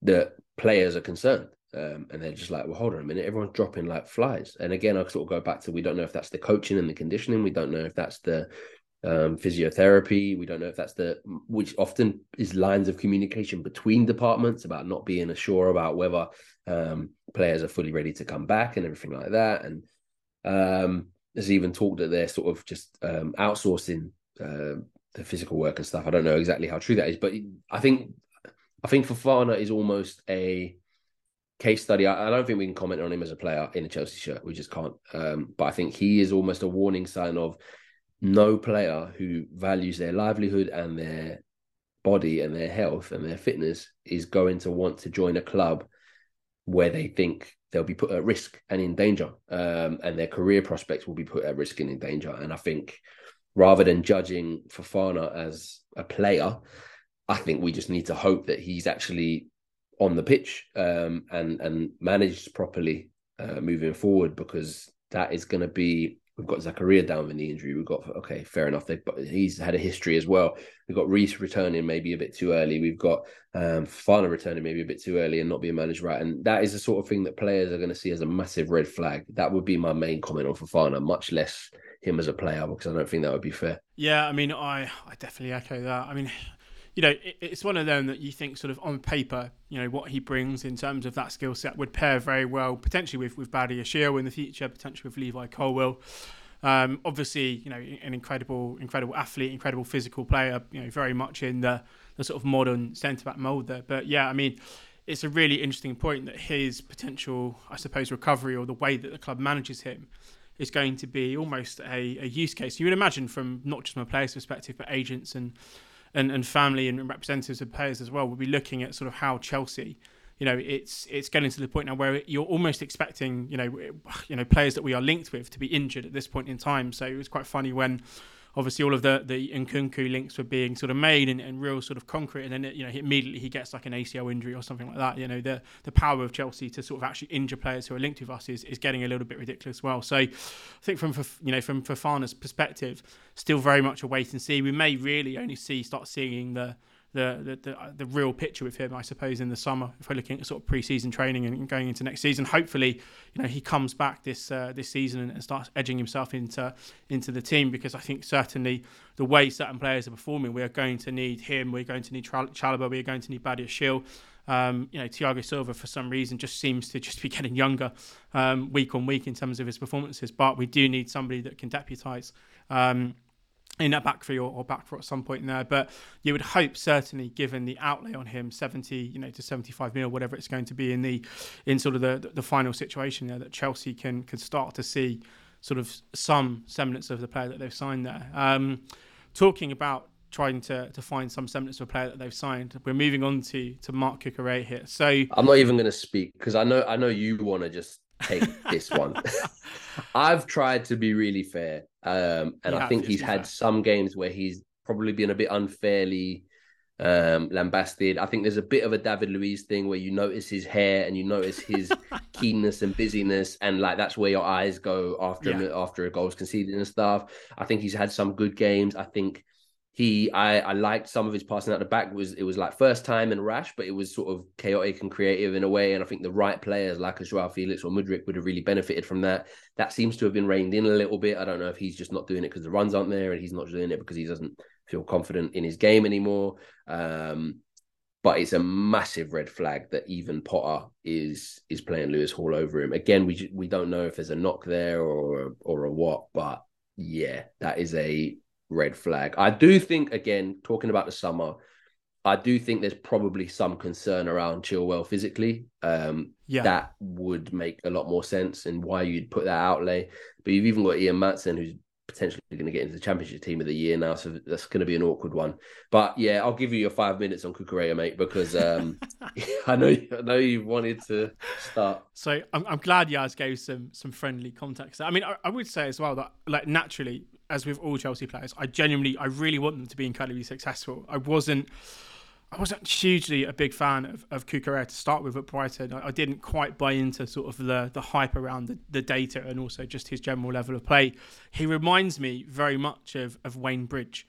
the players are concerned. Um, and they're just like, well, hold on a minute, everyone's dropping like flies. And again, I sort of go back to we don't know if that's the coaching and the conditioning, we don't know if that's the um, physiotherapy, we don't know if that's the which often is lines of communication between departments about not being sure about whether um, players are fully ready to come back and everything like that. And um, there's even talk that they're sort of just um, outsourcing uh, the physical work and stuff. I don't know exactly how true that is, but I think I think Fofana is almost a case study. I, I, don't think we can comment on him as a player in a Chelsea shirt. We just can't. Um, but I think he is almost a warning sign of no player who values their livelihood and their body and their health and their fitness is going to want to join a club where they think they'll be put at risk and in danger, um, and their career prospects will be put at risk and in danger. And I think rather than judging Fofana as a player, I think we just need to hope that he's actually on the pitch um, and and managed properly uh, moving forward because that is going to be. We've got Zakaria down with the injury. We've got okay, fair enough. They've he's had a history as well. We've got Reece returning maybe a bit too early. We've got um, Fana returning maybe a bit too early and not being managed right. And that is the sort of thing that players are going to see as a massive red flag. That would be my main comment on Fofana, much less him as a player because I don't think that would be fair. Yeah, I mean, I I definitely echo that. I mean, you know, it, it's one of them that you think sort of on paper, you know, what he brings in terms of that skill set would pair very well potentially with with Badiashile in the future, potentially with Levi Colwill. Um, obviously, you know, an incredible, incredible athlete, incredible physical player. You know, very much in the the sort of modern centre back mould there. But yeah, I mean, it's a really interesting point that his potential, I suppose, recovery or the way that the club manages him is going to be almost a, a use case. You would imagine from not just from a player's perspective, but agents and and, and family and representatives of players as well will be looking at sort of how Chelsea you know it's it's getting to the point now where you're almost expecting you know you know players that we are linked with to be injured at this point in time. So it was quite funny when obviously all of the the Nkunku links were being sort of made and, and real sort of concrete, and then it, you know immediately he gets like an ACL injury or something like that. You know the the power of Chelsea to sort of actually injure players who are linked with us is, is getting a little bit ridiculous. As well, so I think from you know from Fofana's perspective, still very much a wait and see. We may really only see start seeing the the, the the, the real picture with him, I suppose, in the summer. If we're looking at sort of pre-season training and going into next season, hopefully, you know, he comes back this uh, this season and, starts edging himself into into the team because I think certainly the way certain players are performing, we are going to need him. We're going to need Chalobah. We are going to need Badiashile. Um, you know, Thiago Silva for some reason just seems to just be getting younger um, week on week in terms of his performances. But we do need somebody that can deputise. Um, in that back three or, or back four at some point in there. But you would hope, certainly, given the outlay on him, seventy, you know, to seventy-five mil, whatever it's going to be in the in sort of the the final situation there, that Chelsea can can start to see sort of some semblance of the player that they've signed there. Um, talking about trying to, to find some semblance of a player that they've signed. We're moving on to to Marc Cucurella here. So I'm not even going to speak because I know I know you want to just take this one. I've tried to be really fair, um, and I think he's had fair. some games where he's probably been a bit unfairly um, lambasted. I think there's a bit of a David Luiz thing where you notice his hair and you notice his keenness and busyness, and like that's where your eyes go after yeah. after a goal's conceded and stuff. I think he's had some good games. I think he I, I liked some of his passing out the back it was it was like first time and rash but it was sort of chaotic and creative in a way. And I think the right players like a Joao Felix or Mudryk would have really benefited from that. That seems to have been reined in a little bit. I don't know if he's just not doing it because the runs aren't there and he's not doing it because he doesn't feel confident in his game anymore. Um, but it's a massive red flag that even Potter is is playing Lewis Hall over him. Again we we don't know if there's a knock there or or a what but yeah that is a red flag. I do think, again, talking about the summer, I do think there's probably some concern around Chilwell physically. Um, yeah. That would make a lot more sense and why you'd put that outlay. But you've even got Ian Maatsen, who's potentially going to get into the championship team of the year now. So that's going to be an awkward one. But yeah, I'll give you your five minutes on Cucurella, mate, because um, I know I know you wanted to start. So I'm, I'm glad Yaz gave some some friendly context. I mean, I, I would say as well that like naturally as with all Chelsea players, I genuinely, I really want them to be incredibly successful. I wasn't, I wasn't hugely a big fan of, of Cucurella to start with at Brighton. I, I, didn't quite buy into sort of the, the hype around the, the data and also just his general level of play. He reminds me very much of, of Wayne Bridge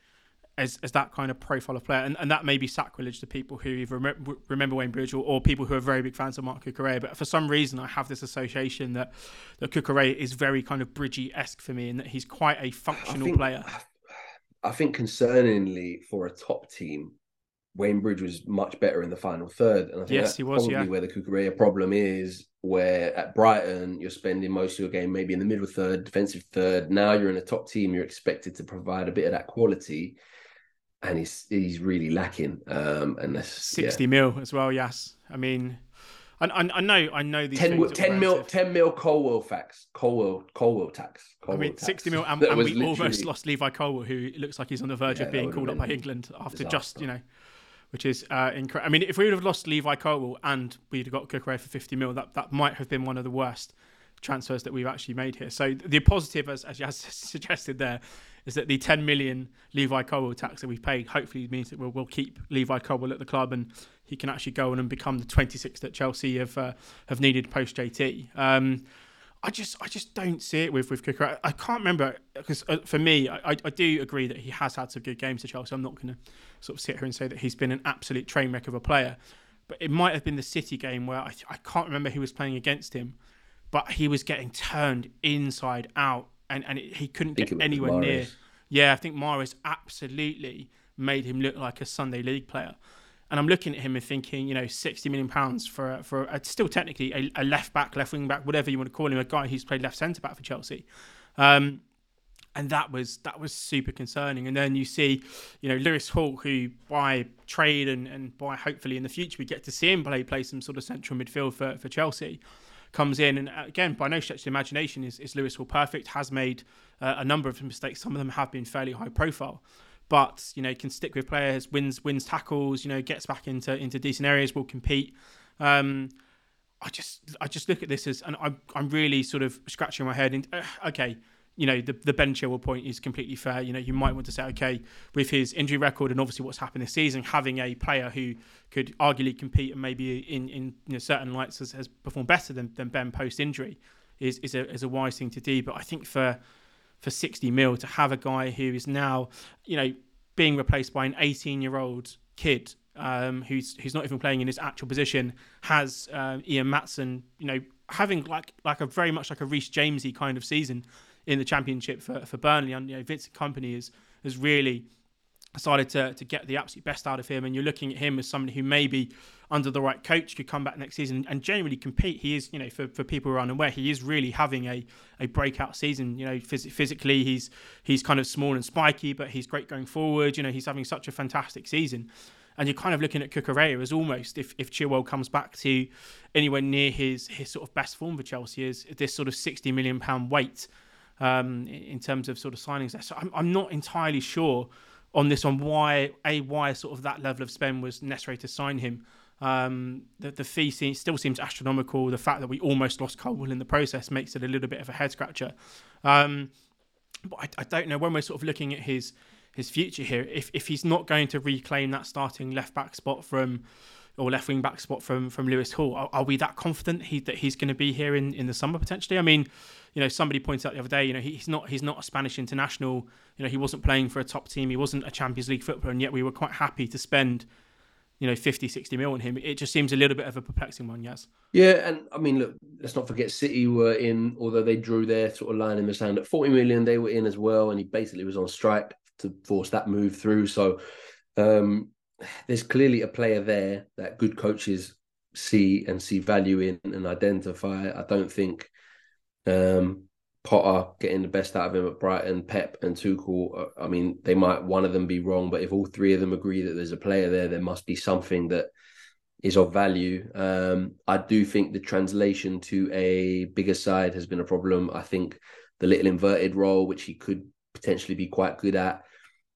as, as that kind of profile of player. And, and that may be sacrilege to people who either rem- remember Wayne Bridge or, or, people who are very big fans of Marc Cucurella. But for some reason, I have this association that, that Cucurella is very kind of Bridgie esque for me and that he's quite a functional think, player. I think concerningly for a top team, Wayne Bridge was much better in the final third. And I think yes, that's he was, probably yeah. where the Cucurella problem is, where at Brighton you're spending most of your game maybe in the middle third, defensive third. Now you're in a top team, you're expected to provide a bit of that quality. And he's he's really lacking. Um and that's 60 yeah. mil as well, yes. I mean I, I, know, I know these 10, 10 mil, 10 mil Colwill facts, Colwill, Colwill tax. Colwill I mean, tax. 60 mil, and, and we literally... almost lost Levi Colwill, who looks like he's on the verge yeah, of being called up by England after disaster. just, you know, which is uh, incredible. I mean, if we would have lost Levi Colwill and we'd have got Cucurella for 50 mil, that, that might have been one of the worst transfers that we've actually made here. So the positive, as, as suggested there, is that the 10 million Levi Colwill tax that we've paid hopefully means that we'll, we'll keep Levi Colwill at the club and he can actually go on and become the 26th that Chelsea have uh, have needed post JT. Um, I just I just don't see it with with Cooker. I, I can't remember because uh, for me I, I do agree that he has had some good games to Chelsea. I'm not going to sort of sit here and say that he's been an absolute train wreck of a player, but it might have been the City game where I, I can't remember who was playing against him, but he was getting turned inside out and and it, he couldn't get anywhere near. Yeah, I think Mahrez absolutely made him look like a Sunday League player. And I'm looking at him and thinking, you know, 60 million pounds for a, for a, still technically a, a, left back, left wing back, whatever you want to call him, a guy who's played left centre back for Chelsea. Um, and that was that was super concerning. And then you see, you know, Lewis Hall, who by trade and, and by hopefully in the future we get to see him play play some sort of central midfield for, for Chelsea, comes in and uh, again by no stretch of the imagination is, is Lewis Hall perfect. Has made uh, a number of mistakes. Some of them have been fairly high profile but you know can stick with players, wins wins tackles, you know gets back into into decent areas, will compete. Um, I just I just look at this as and I'm I'm really sort of scratching my head. And uh, okay, you know the the Ben Chilwell point is completely fair. You know you might want to say okay with his injury record and obviously what's happened this season, having a player who could arguably compete and maybe in in you know, certain lights has, has performed better than, than Ben post injury is is a is a wise thing to do. But I think for for 60 mil to have a guy who is now, you know, being replaced by an 18 year old kid um, who's who's not even playing in his actual position, has uh, Ian Maatsen, you know, having like like a very much like a Reece Jamesy kind of season in the championship for, for Burnley, and you know, Vincent Kompany is has really decided to to get the absolute best out of him, and you're looking at him as somebody who maybe under the right coach could come back next season and genuinely compete. He is, you know, for, for people who are unaware, he is really having a, a breakout season. You know, phys- physically he's he's kind of small and spiky, but he's great going forward. You know, he's having such a fantastic season. And you're kind of looking at Cucurella as almost if, if Chilwell comes back to anywhere near his his sort of best form for Chelsea is this sort of sixty million pound weight um, in terms of sort of signings there. So I'm, I'm not entirely sure on this on why a why sort of that level of spend was necessary to sign him. Um, the, the fee still seems astronomical. The fact that we almost lost Colwill in the process makes it a little bit of a head scratcher. Um, but I, I, don't know when we're sort of looking at his his future here. If if he's not going to reclaim that starting left back spot from or left wing back spot from from Lewis Hall, are, are we that confident he, that he's going to be here in, in the summer potentially? I mean, you know, somebody pointed out the other day, you know, he's not he's not a Spanish international. You know, he wasn't playing for a top team. He wasn't a Champions League footballer, and yet we were quite happy to spend you know 50 60 mil on him it just seems a little bit of a perplexing one yes yeah and i mean look let's not forget city were in although they drew their sort of line in the sand at 40 million they were in as well and he basically was on strike to force that move through so um, there's clearly a player there that good coaches see and see value in and identify i don't think um, Potter getting the best out of him at Brighton, Pep and Tuchel. Uh, I mean, they might one of them be wrong, but if all three of them agree that there's a player there, there must be something that is of value. Um, I do think the translation to a bigger side has been a problem. I think the little inverted role, which he could potentially be quite good at,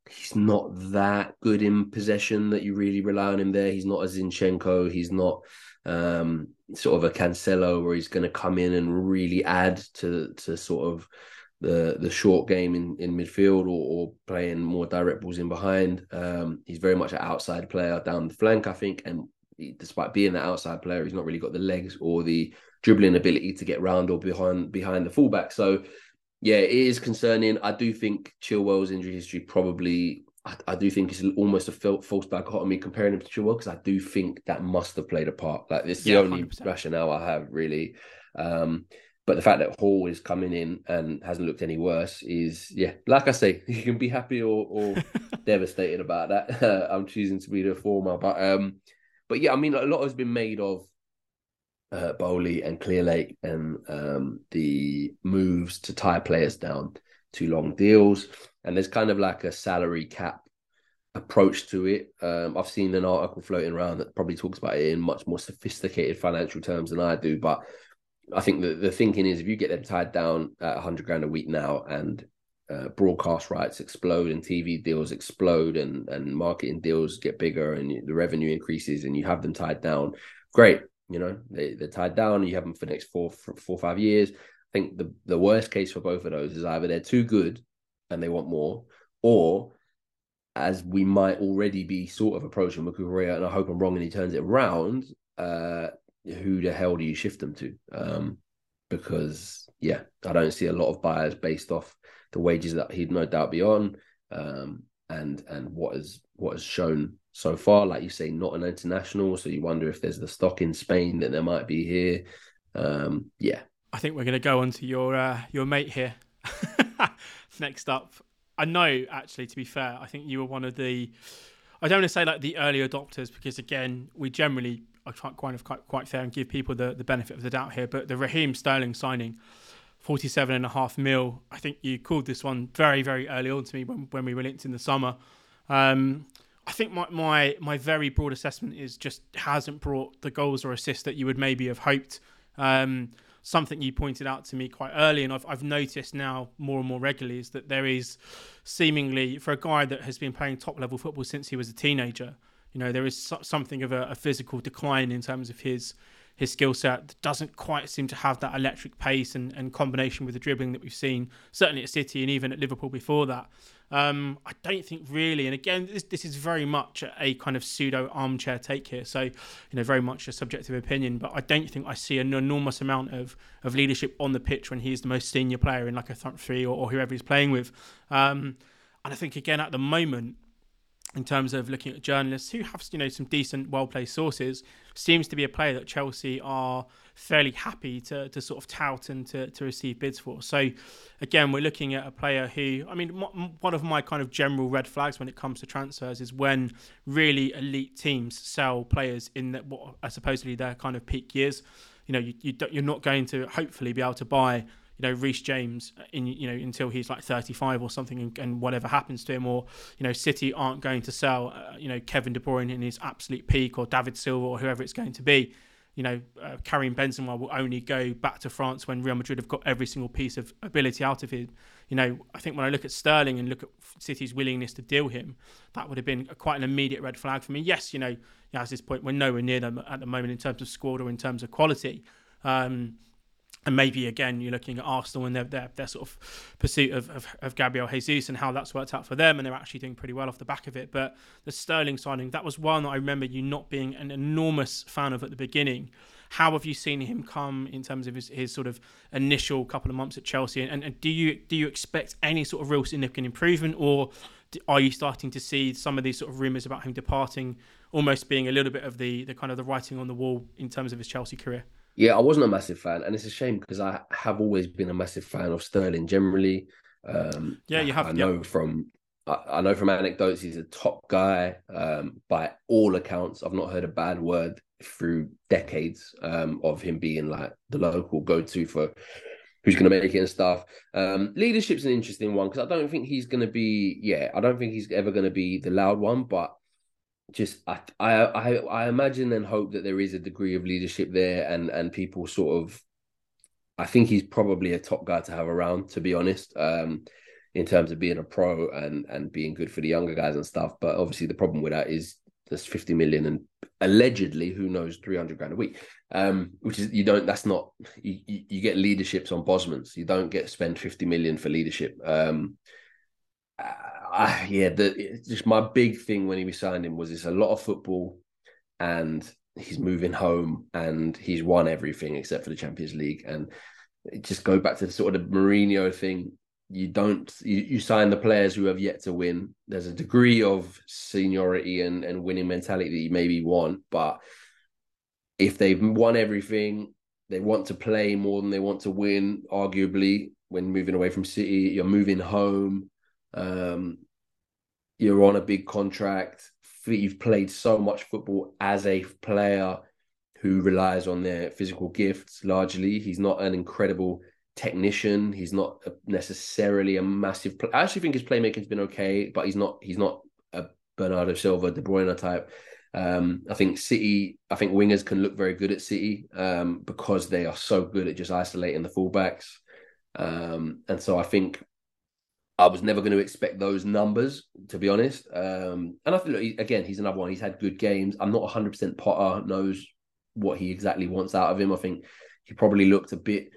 he's not that good in possession that you really rely on him there. He's not a Zinchenko. He's not um, sort of a Cancelo where he's going to come in and really add to to sort of the the short game in, in midfield or, or playing more direct balls in behind. Um, he's very much an outside player down the flank, I think, and he, despite being an outside player, he's not really got the legs or the dribbling ability to get round or behind behind the fullback. So yeah, it is concerning. I do think Chilwell's injury history probably. I, I do think it's almost a false dichotomy comparing him to Chilwell because I do think that must have played a part. Like this is yeah, the only 100%. rationale I have really. Um, but the fact that Hall is coming in and hasn't looked any worse is, yeah, like I say, you can be happy or, or devastated about that. I'm choosing to be the former, but um, but yeah, I mean, a lot has been made of uh, Boehly and Clearlake and um, the moves to tie players down to long deals, and there's kind of like a salary cap approach to it. Um, I've seen an article floating around that probably talks about it in much more sophisticated financial terms than I do, but I think the, the thinking is if you get them tied down at 100 grand a week now and uh, broadcast rights explode and TV deals explode and, and marketing deals get bigger and the revenue increases and you have them tied down, great. You know, they, they're tied down and you have them for the next four, four, five years. I think the, the worst case for both of those is either they're too good and they want more, or as we might already be sort of approaching Makuria, and I hope I'm wrong and he turns it around, uh, who the hell do you shift them to? Um, because yeah, I don't see a lot of buyers based off the wages that he'd no doubt be on, um, and and what is what has shown so far. Like you say, not an international, so you wonder if there's the stock in Spain that there might be here. Um, yeah, I think we're going to go on to your uh, your mate here. Next up, I know actually. To be fair, I think you were one of the. I don't want to say like the early adopters because again, we generally I try kind of quite, quite fair and give people the, the benefit of the doubt here. But the Raheem Sterling signing, 47 and a half mil. I think you called this one very, very early on to me when, when we were linked in the summer. Um, I think my, my my very broad assessment is just hasn't brought the goals or assists that you would maybe have hoped. Um, something you pointed out to me quite early, and I've, I've noticed now more and more regularly, is that there is seemingly, for a guy that has been playing top level football since he was a teenager, you know, there is something of a, a physical decline in terms of his his skill set that doesn't quite seem to have that electric pace and, and combination with the dribbling that we've seen, certainly at City and even at Liverpool before that. Um, I don't think really, and again, this, this is very much a kind of pseudo armchair take here, so you know, very much a subjective opinion. But I don't think I see an enormous amount of of leadership on the pitch when he's the most senior player in like a front three or, or whoever he's playing with. Um, and I think again at the moment, in terms of looking at journalists who have you know some decent well placed sources seems to be a player that Chelsea are fairly happy to, to sort of tout and to, to receive bids for. So again we're looking at a player who I mean one of my kind of general red flags when it comes to transfers is when really elite teams sell players in the, what are supposedly their kind of peak years. You know you, you you're not going to hopefully be able to buy you know Reece James in you know until he's like 35 or something and, and whatever happens to him or you know City aren't going to sell uh, you know Kevin De Bruyne in his absolute peak or David Silva or whoever it's going to be you know uh, Karim Benzema will only go back to France when Real Madrid have got every single piece of ability out of him. You know I think when I look at Sterling and look at City's willingness to deal him that would have been a, quite an immediate red flag for me. Yes you know at this point we're nowhere near them at the moment in terms of squad or in terms of quality. Um, and maybe again you're looking at Arsenal and their their, their sort of pursuit of, of, of, Gabriel Jesus and how that's worked out for them, and they're actually doing pretty well off the back of it. But the Sterling signing, that was one that I remember you not being an enormous fan of at the beginning. How have you seen him come in terms of his, his sort of initial couple of months at Chelsea, and, and do you do you expect any sort of real significant improvement, or are you starting to see some of these sort of rumours about him departing almost being a little bit of the the kind of the writing on the wall in terms of his Chelsea career? Yeah, I wasn't a massive fan, and it's a shame because I have always been a massive fan of Sterling generally. Um, yeah, you have. I know from I, I, know from anecdotes he's a top guy um, by all accounts. I've not heard a bad word through decades um, of him being like the local go-to for who's going to make it and stuff. Um, leadership's an interesting one because I don't think he's going to be. Yeah, I don't think he's ever going to be the loud one, but just I, I I imagine and hope that there is a degree of leadership there and and people sort of I think he's probably a top guy to have around to be honest um in terms of being a pro and and being good for the younger guys and stuff but obviously the problem with that is there's 50 million and allegedly, who knows, three hundred grand a week. Um, which is you don't. That's not you. You get leaderships on Bosmans. You don't get spend fifty million for leadership. Um, yeah, the just my big thing when he signed him was it's a lot of football, and he's moving home, and he's won everything except for the Champions League, and just go back to the sort of the Mourinho thing. You don't you, you sign the players who have yet to win. There's a degree of seniority and, and winning mentality that you maybe want, but if they've won everything, they want to play more than they want to win. Arguably, when moving away from City, you're moving home. Um, you're on a big contract. You've played so much football as a player who relies on their physical gifts largely. He's not an incredible technician. He's not necessarily a massive. I actually think his playmaking's been okay, but he's not. He's not a Bernardo Silva, De Bruyne type. Um, I think City. I think wingers can look very good at City um, because they are so good at just isolating the fullbacks. Um, and so I think I was never going to expect those numbers, to be honest. Um, and I think, again, he's another one. He's had good games. I'm not 100% Potter knows what he exactly wants out of him. I think he probably looked a bit.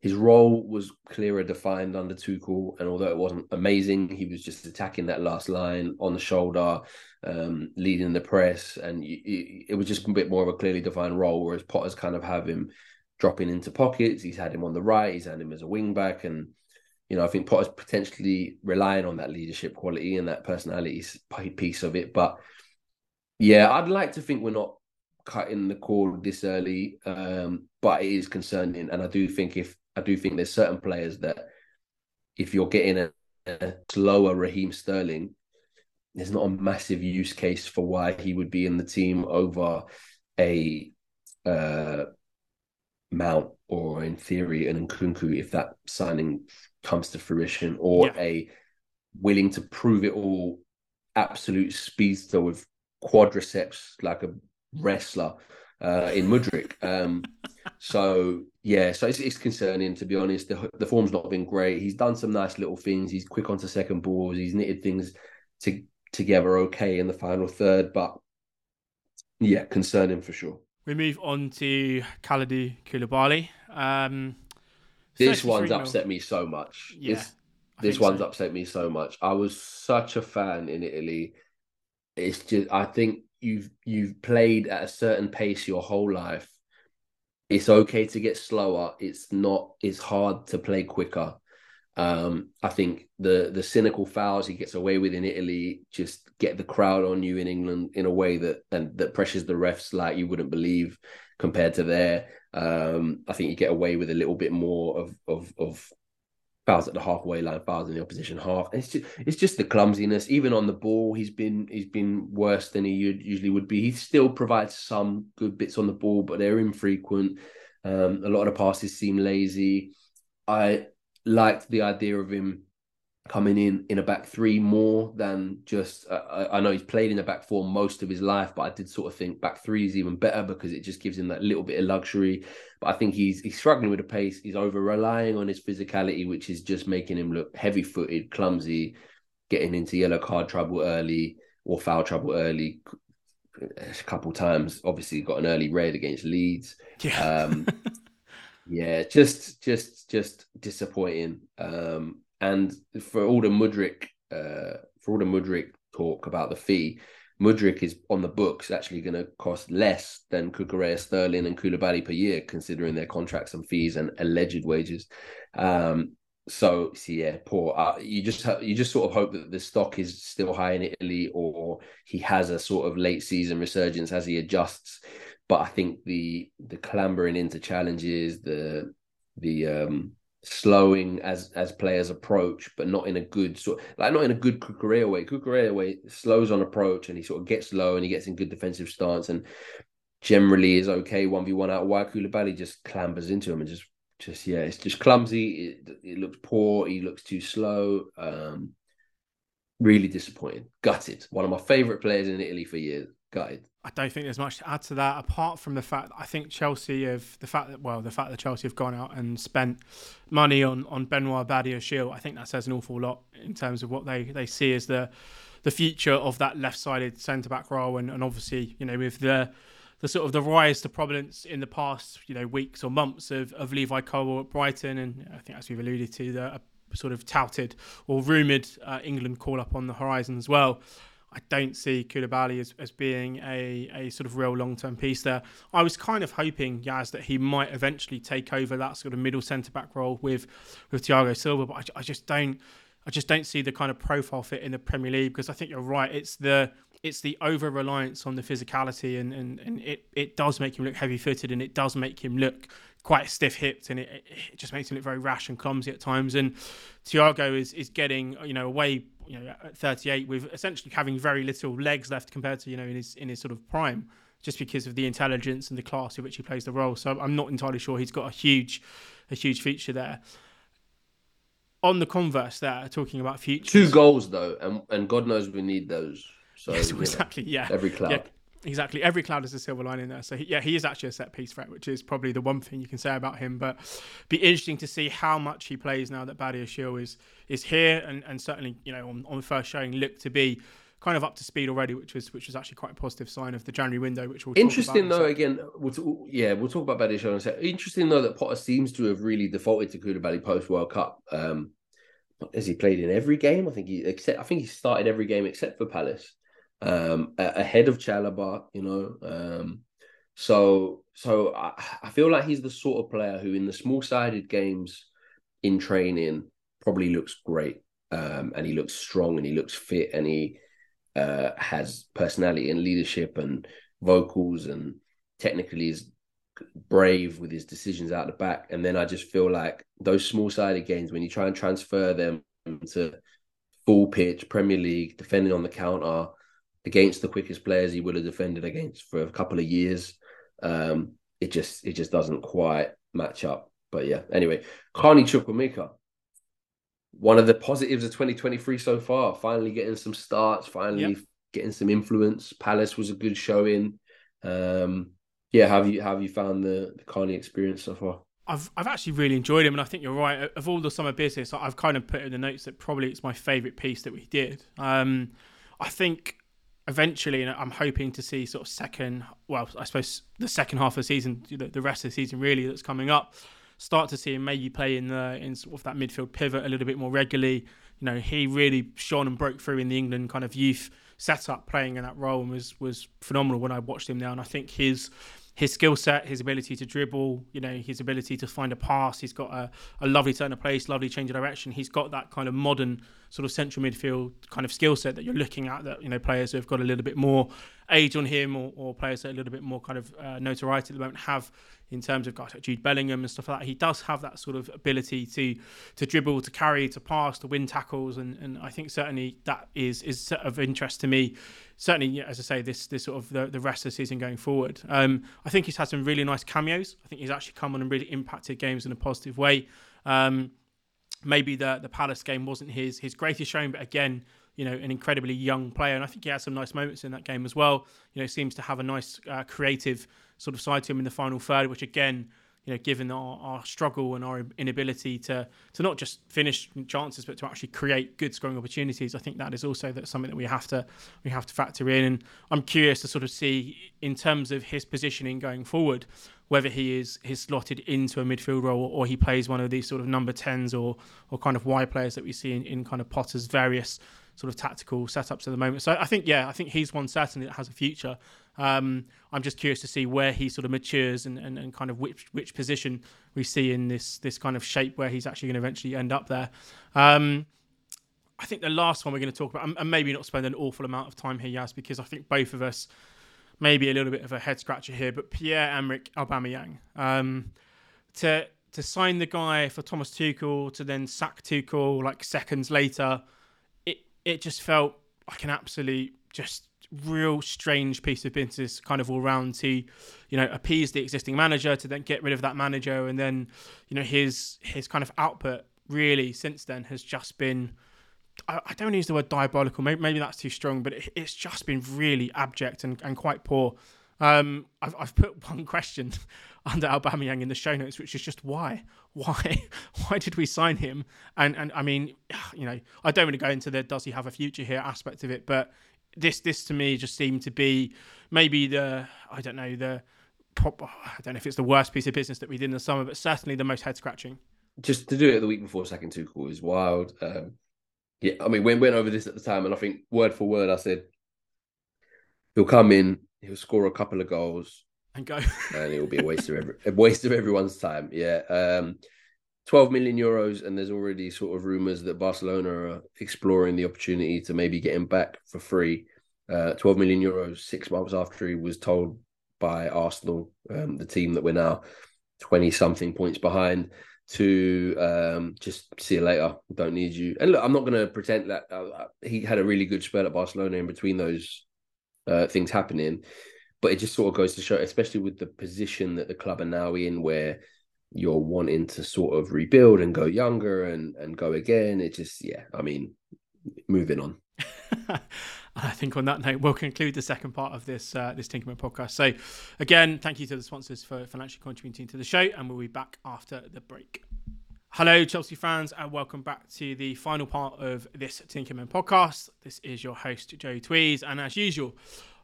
His role was clearer defined under Tuchel, and although it wasn't amazing, he was just attacking that last line on the shoulder, um, leading the press, and it was just a bit more of a clearly defined role. Whereas Potter's kind of have him dropping into pockets. He's had him on the right. He's had him as a wing back, and you know I think Potter's potentially relying on that leadership quality and that personality piece of it. But yeah, I'd like to think we're not cutting the cord this early, um, but it is concerning. And I do think if I do think there's certain players that if you're getting a, a slower Raheem Sterling, there's not a massive use case for why he would be in the team over a uh, Mount or in theory an Nkunku if that signing comes to fruition, or yeah. a willing to prove it all absolute speedster with quadriceps like a wrestler uh, in Mudryk. Um, so yeah, so it's, it's, concerning to be honest. The, the form's not been great. He's done some nice little things. He's quick onto second balls. He's knitted things to, together okay in the final third, but yeah, concerning for sure. We move on to Kalidou Koulibaly. Um, this one's upset me so much. Yeah, this, this one's so. upset me so much. I was such a fan in Italy. It's just I think you've you've played at a certain pace your whole life it's okay to get slower it's not it's hard to play quicker um, i think the the cynical fouls he gets away with in italy just get the crowd on you in england in a way that and that pressures the refs like you wouldn't believe compared to there um, i think you get away with a little bit more of of of fouls at the halfway line, fouls in the opposition half. It's just it's just the clumsiness. Even on the ball, he's been he's been worse than he usually would be. He still provides some good bits on the ball, but they're infrequent. Um, a lot of the passes seem lazy. I liked the idea of him coming in in a back three more than just. Uh, I know he's played in a back four most of his life, but I did sort of think back three is even better because it just gives him that little bit of luxury. But I think he's he's struggling with the pace. He's over relying on his physicality, which is just making him look heavy footed, clumsy, getting into yellow card trouble early or foul trouble early a couple times. Obviously, got an early red against Leeds. Yeah. Um, yeah, just just just disappointing. Um, and for all the Mudryk, uh, for all the Mudryk talk about the fee, Mudryk is on the books actually going to cost less than Cucurella, Sterling, and Koulibaly per year, considering their contracts and fees and alleged wages. Um, so, so, yeah, poor. Uh, you just you just sort of hope that the stock is still high in Italy, or he has a sort of late season resurgence as he adjusts. But I think the the clambering into challenges, the the um slowing as as players approach, but not in a good sort like not in a good Cucurella way. Cucurella way slows on approach and he sort of gets low and he gets in good defensive stance and generally is okay one v one out wide. Koulibaly just clambers into him and just just yeah, it's just clumsy. It, it looks poor. He looks too slow. Um, really disappointing. Gutted. One of my favorite players in Italy for years. Gutted. I don't think there's much to add to that, apart from the fact I think Chelsea have the fact that well, the fact that Chelsea have gone out and spent money on on Benoit Badiashile. I think that says an awful lot in terms of what they they see as the the future of that left-sided centre back role, and, and obviously you know with the the sort of the rise to prominence in the past you know weeks or months of, of Levi Colwill at Brighton, and I think as we've alluded to the sort of touted or rumoured uh, England call up on the horizon as well. I don't see Koulibaly as, as being a, a sort of real long term piece there. I was kind of hoping, Yaz, that he might eventually take over that sort of middle centre back role with with Thiago Silva, but I, I just don't I just don't see the kind of profile fit in the Premier League because I think you're right. It's the it's the over reliance on the physicality and, and, and it, it does make him look heavy footed and it does make him look quite stiff hipped and it, it just makes him look very rash and clumsy at times. And Thiago is is getting you know away you know at 38 with essentially having very little legs left compared to you know in his in his sort of prime just because of the intelligence and the class in which he plays the role. So i'm not entirely sure he's got a huge a huge feature there. On the converse there talking about future two goals though and and god knows we need those. So yes, exactly know, yeah. every club yeah. Exactly. Every cloud is a silver lining there. So he, yeah, he is actually a set piece threat, which is probably the one thing you can say about him. But be interesting to see how much he plays now that Badiashile is is here, and, and certainly you know on, on first showing looked to be kind of up to speed already, which was which was actually quite a positive sign of the January window, which we'll interesting though. Again, we'll talk, yeah, we'll talk about Badiashile in a second. Interesting though that Potter seems to have really defaulted to Koulibaly post World Cup. Um, has he played in every game? I think he except I think he started every game except for Palace um, ahead of Chalobah, you know. Um, so so I, I feel like he's the sort of player who, in the small sided games in training, probably looks great, um, and he looks strong, and he looks fit, and he uh, has personality and leadership and vocals, and technically is brave with his decisions out the back. And then I just feel like those small sided games, when you try and transfer them to full pitch Premier League, defending on the counter, against the quickest players he would have defended against for a couple of years. Um, it just it just doesn't quite match up. But yeah, anyway, Carney Chukwuemeka, one of the positives of 2023 so far. Finally getting some starts, finally yep. getting some influence. Palace was a good showing. Um, yeah, have you have you found the, the Carney experience so far? I've I've actually really enjoyed him, and I think you're right. Of all the summer business, I've kind of put in the notes that probably it's my favourite piece that we did. Um, I think eventually, and I'm hoping to see sort of second, well, I suppose the second half of the season, the, rest of the season really that's coming up, start to see him maybe play in the in sort of that midfield pivot a little bit more regularly. You know, he really shone and broke through in the England kind of youth setup, playing in that role, and was was phenomenal when I watched him now. And I think his his skill set, his ability to dribble, you know, his ability to find a pass. He's got a, a lovely turn of place, lovely change of direction. He's got that kind of modern sort of central midfield kind of skill set that you're looking at. That you know, players who have got a little bit more age on him, or, or players that are a little bit more kind of uh, notoriety at the moment have in terms of guys like Jude Bellingham and stuff like that. He does have that sort of ability to to dribble, to carry, to pass, to win tackles, and, and I think certainly that is is of interest to me. Certainly, as I say, this this sort of the, the rest of the season going forward. Um, I think he's had some really nice cameos. I think he's actually come on and really impacted games in a positive way. Um, maybe the the Palace game wasn't his his greatest showing, but again, you know, an incredibly young player, and I think he had some nice moments in that game as well. You know, seems to have a nice uh, creative sort of side to him in the final third, which again, you know, given our, our struggle and our inability to to not just finish chances, but to actually create good scoring opportunities, I think that is also that something that we have to we have to factor in. And I'm curious to sort of see in terms of his positioning going forward, whether he is his slotted into a midfield role or he plays one of these sort of number tens or or kind of wide players that we see in, in kind of Potter's various sort of tactical setups at the moment. So I think yeah, I think he's one certainly that has a future. Um, I'm just curious to see where he sort of matures and, and, and kind of which which position we see in this this kind of shape where he's actually going to eventually end up there. Um, I think the last one we're going to talk about, and maybe not spend an awful amount of time here, Yas, because I think both of us maybe a little bit of a head scratcher here, but Pierre Emerick Aubameyang um, to to sign the guy for Thomas Tuchel to then sack Tuchel like seconds later, it it just felt like an absolute just real strange piece of business kind of all round to you know appease the existing manager to then get rid of that manager and then you know his his kind of output really since then has just been I, I don't use the word diabolical. Maybe, maybe that's too strong, but it, it's just been really abject and, and quite poor. Um, I've, I've put one question under Aubameyang in the show notes, which is just why, why, why did we sign him? And and I mean, you know, I don't want to go into the does he have a future here aspect of it, but this this to me just seemed to be maybe the I don't know the I don't know if it's the worst piece of business that we did in the summer, but certainly the most head scratching. Just to do it the week before second two call is wild. Um, yeah, I mean, we went over this at the time, and I think word for word, I said he'll come in, he'll score a couple of goals, and go, and it will be a waste of every, a waste of everyone's time. Yeah, um, twelve million euros, and there's already sort of rumours that Barcelona are exploring the opportunity to maybe get him back for free. Uh, twelve million euros six months after he was told by Arsenal, um, the team that we're now twenty something points behind to um, just see you later. Don't need you. And look, I'm not going to pretend that uh, he had a really good spell at Barcelona in between those uh, things happening, but it just sort of goes to show, especially with the position that the club are now in, where you're wanting to sort of rebuild and go younger and and go again. It just, yeah, I mean, moving on. I think on that note, we'll conclude the second part of this uh, this Tinkerman podcast. So, again, thank you to the sponsors for financially contributing to the show, and we'll be back after the break. Hello, Chelsea fans, and welcome back to the final part of this Tinkerman podcast. This is your host, Joe Tweez, and as usual,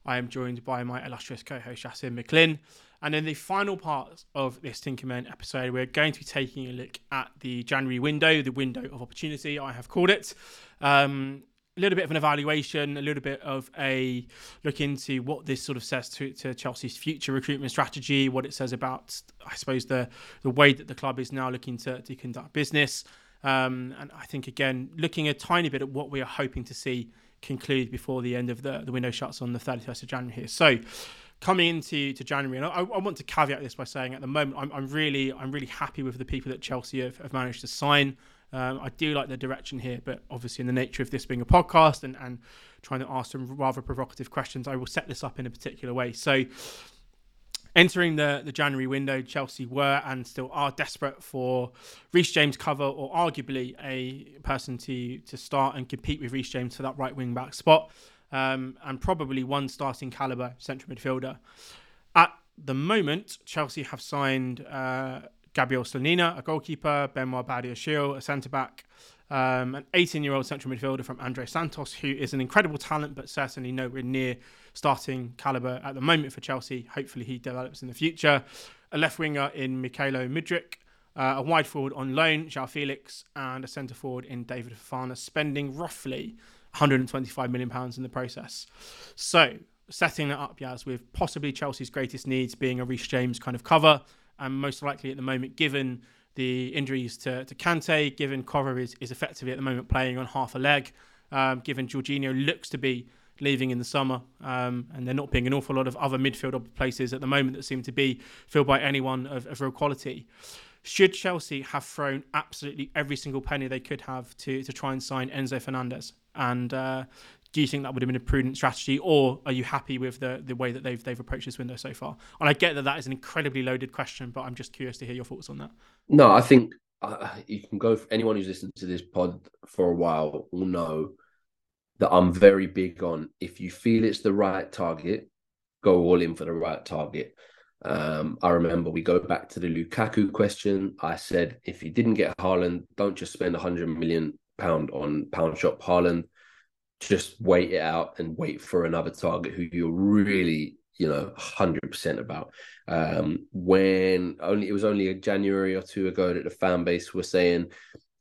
I am joined by my illustrious co-host, Yasin McLean. And in the final part of this Tinkerman episode, we're going to be taking a look at the January window, the window of opportunity, I have called it. Um, a little bit of an evaluation, a little bit of a look into what this sort of says to, to Chelsea's future recruitment strategy, what it says about, I suppose, the the way that the club is now looking to, to conduct business. Um, and I think, again, looking a tiny bit at what we are hoping to see conclude before the end of the, the window shuts on the 31st of January here. So, coming into to January, and I, I, want to caveat this by saying at the moment I'm, I'm really I'm really happy with the people that Chelsea have, have managed to sign. Um, I do like the direction here, but obviously, in the nature of this being a podcast and, and trying to ask some rather provocative questions, I will set this up in a particular way. So, entering the, the January window, Chelsea were and still are desperate for Reece James cover or arguably a person to, to start and compete with Reece James for that right wing back spot. Um, and probably one starting caliber central midfielder. At the moment, Chelsea have signed uh, Gabriel Slonina, a goalkeeper, Benoit Badiashile, a centre back, um, an 18 year old central midfielder from Andrey Santos, who is an incredible talent, but certainly nowhere near starting calibre at the moment for Chelsea. Hopefully, he develops in the future. A left winger in Mykhailo Mudryk, uh, a wide forward on loan, João Felix, and a centre forward in David Fofana, spending roughly 125 million pounds in the process. So, setting that up, Yaz, with possibly Chelsea's greatest needs being a Reece James kind of cover and most likely at the moment, given the injuries to, to Kante, given Korver is, is effectively at the moment playing on half a leg, um, given Jorginho looks to be leaving in the summer, um, and there not being an awful lot of other midfield places at the moment that seem to be filled by anyone of, of real quality. Should Chelsea have thrown absolutely every single penny they could have to to try and sign Enzo Fernandez? And uh, do you think that would have been a prudent strategy, or are you happy with the the way that they've they've approached this window so far? And I get that that is an incredibly loaded question, but I'm just curious to hear your thoughts on that. No, I think uh, you can go. anyone who's listened to this pod for a while will know that I'm very big on if you feel it's the right target, go all in for the right target. Um, I remember we go back to the Lukaku question. I said if you didn't get Haaland, don't just spend hundred million pound on pound shop Haaland just wait it out and wait for another target who you're really you know 100% about. Um, when only it was only a january or two ago that the fan base were saying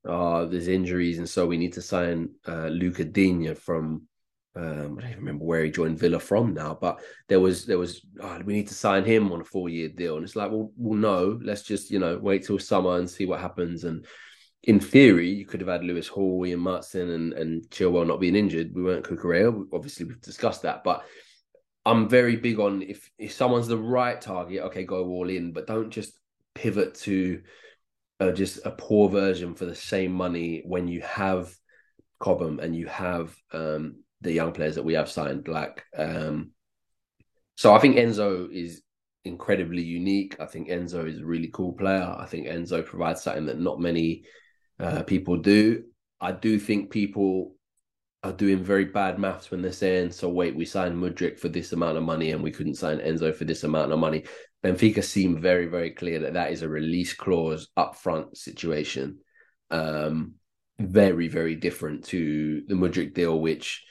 oh there's injuries and so we need to sign uh, Lucas Digne from um, I don't even remember where he joined Villa from now, but there was there was oh, we need to sign him on a four year deal, and it's like, well, well, no, let's just you know wait till summer and see what happens. And in theory, you could have had Lewis Hall, Ian Maatsen, and and Chilwell not being injured. We weren't Cucurella. Obviously, we've discussed that, but I'm very big on if if someone's the right target, okay, go all in, but don't just pivot to uh, just a poor version for the same money when you have Cobham and you have um, the young players that we have signed. Like, um, so I think Enzo is incredibly unique. I think Enzo is a really cool player. I think Enzo provides something that not many uh, people do. I do think people are doing very bad maths when they're saying, "So wait, we signed Mudryk for this amount of money, and we couldn't sign Enzo for this amount of money." Benfica seem very, very clear that that is a release clause upfront situation. Um, very, very different to the Mudryk deal, which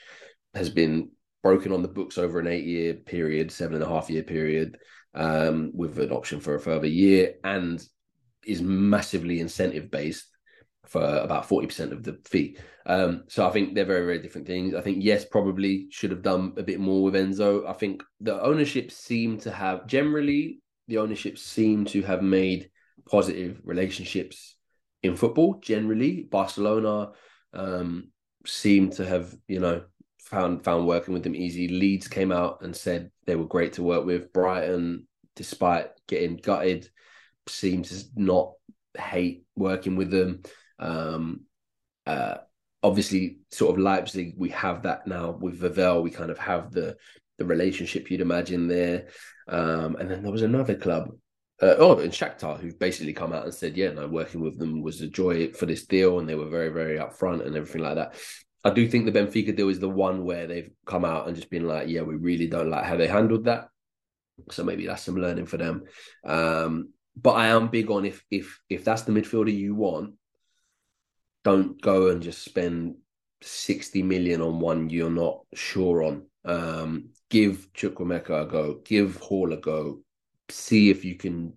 has been broken on the books over an eight-year period, seven and a half year period, um, with an option for a further year, and is massively incentive based for about 40% of the fee. Um, so I think they're very, very different things. I think, yes, probably should have done a bit more with Enzo. I think the ownership seem to have, generally, the ownership seem to have made positive relationships in football. Generally, Barcelona um, seem to have, you know, found found working with them easy. Leeds came out and said they were great to work with. Brighton, despite getting gutted, seemed to not hate working with them. Um, uh, obviously, sort of Leipzig, we have that now with Vivell. We kind of have the the relationship you'd imagine there. Um, and then there was another club, uh, oh, in Shakhtar, who've basically come out and said, yeah, no, working with them was a joy for this deal, and they were very, very upfront and everything like that. I do think the Benfica deal is the one where they've come out and just been like, yeah, we really don't like how they handled that. So maybe that's some learning for them. Um, but I am big on if if if that's the midfielder you want, don't go and just spend 60 million on one you're not sure on. Um, give Chukwuemeka a go, give Hall a go, see if you can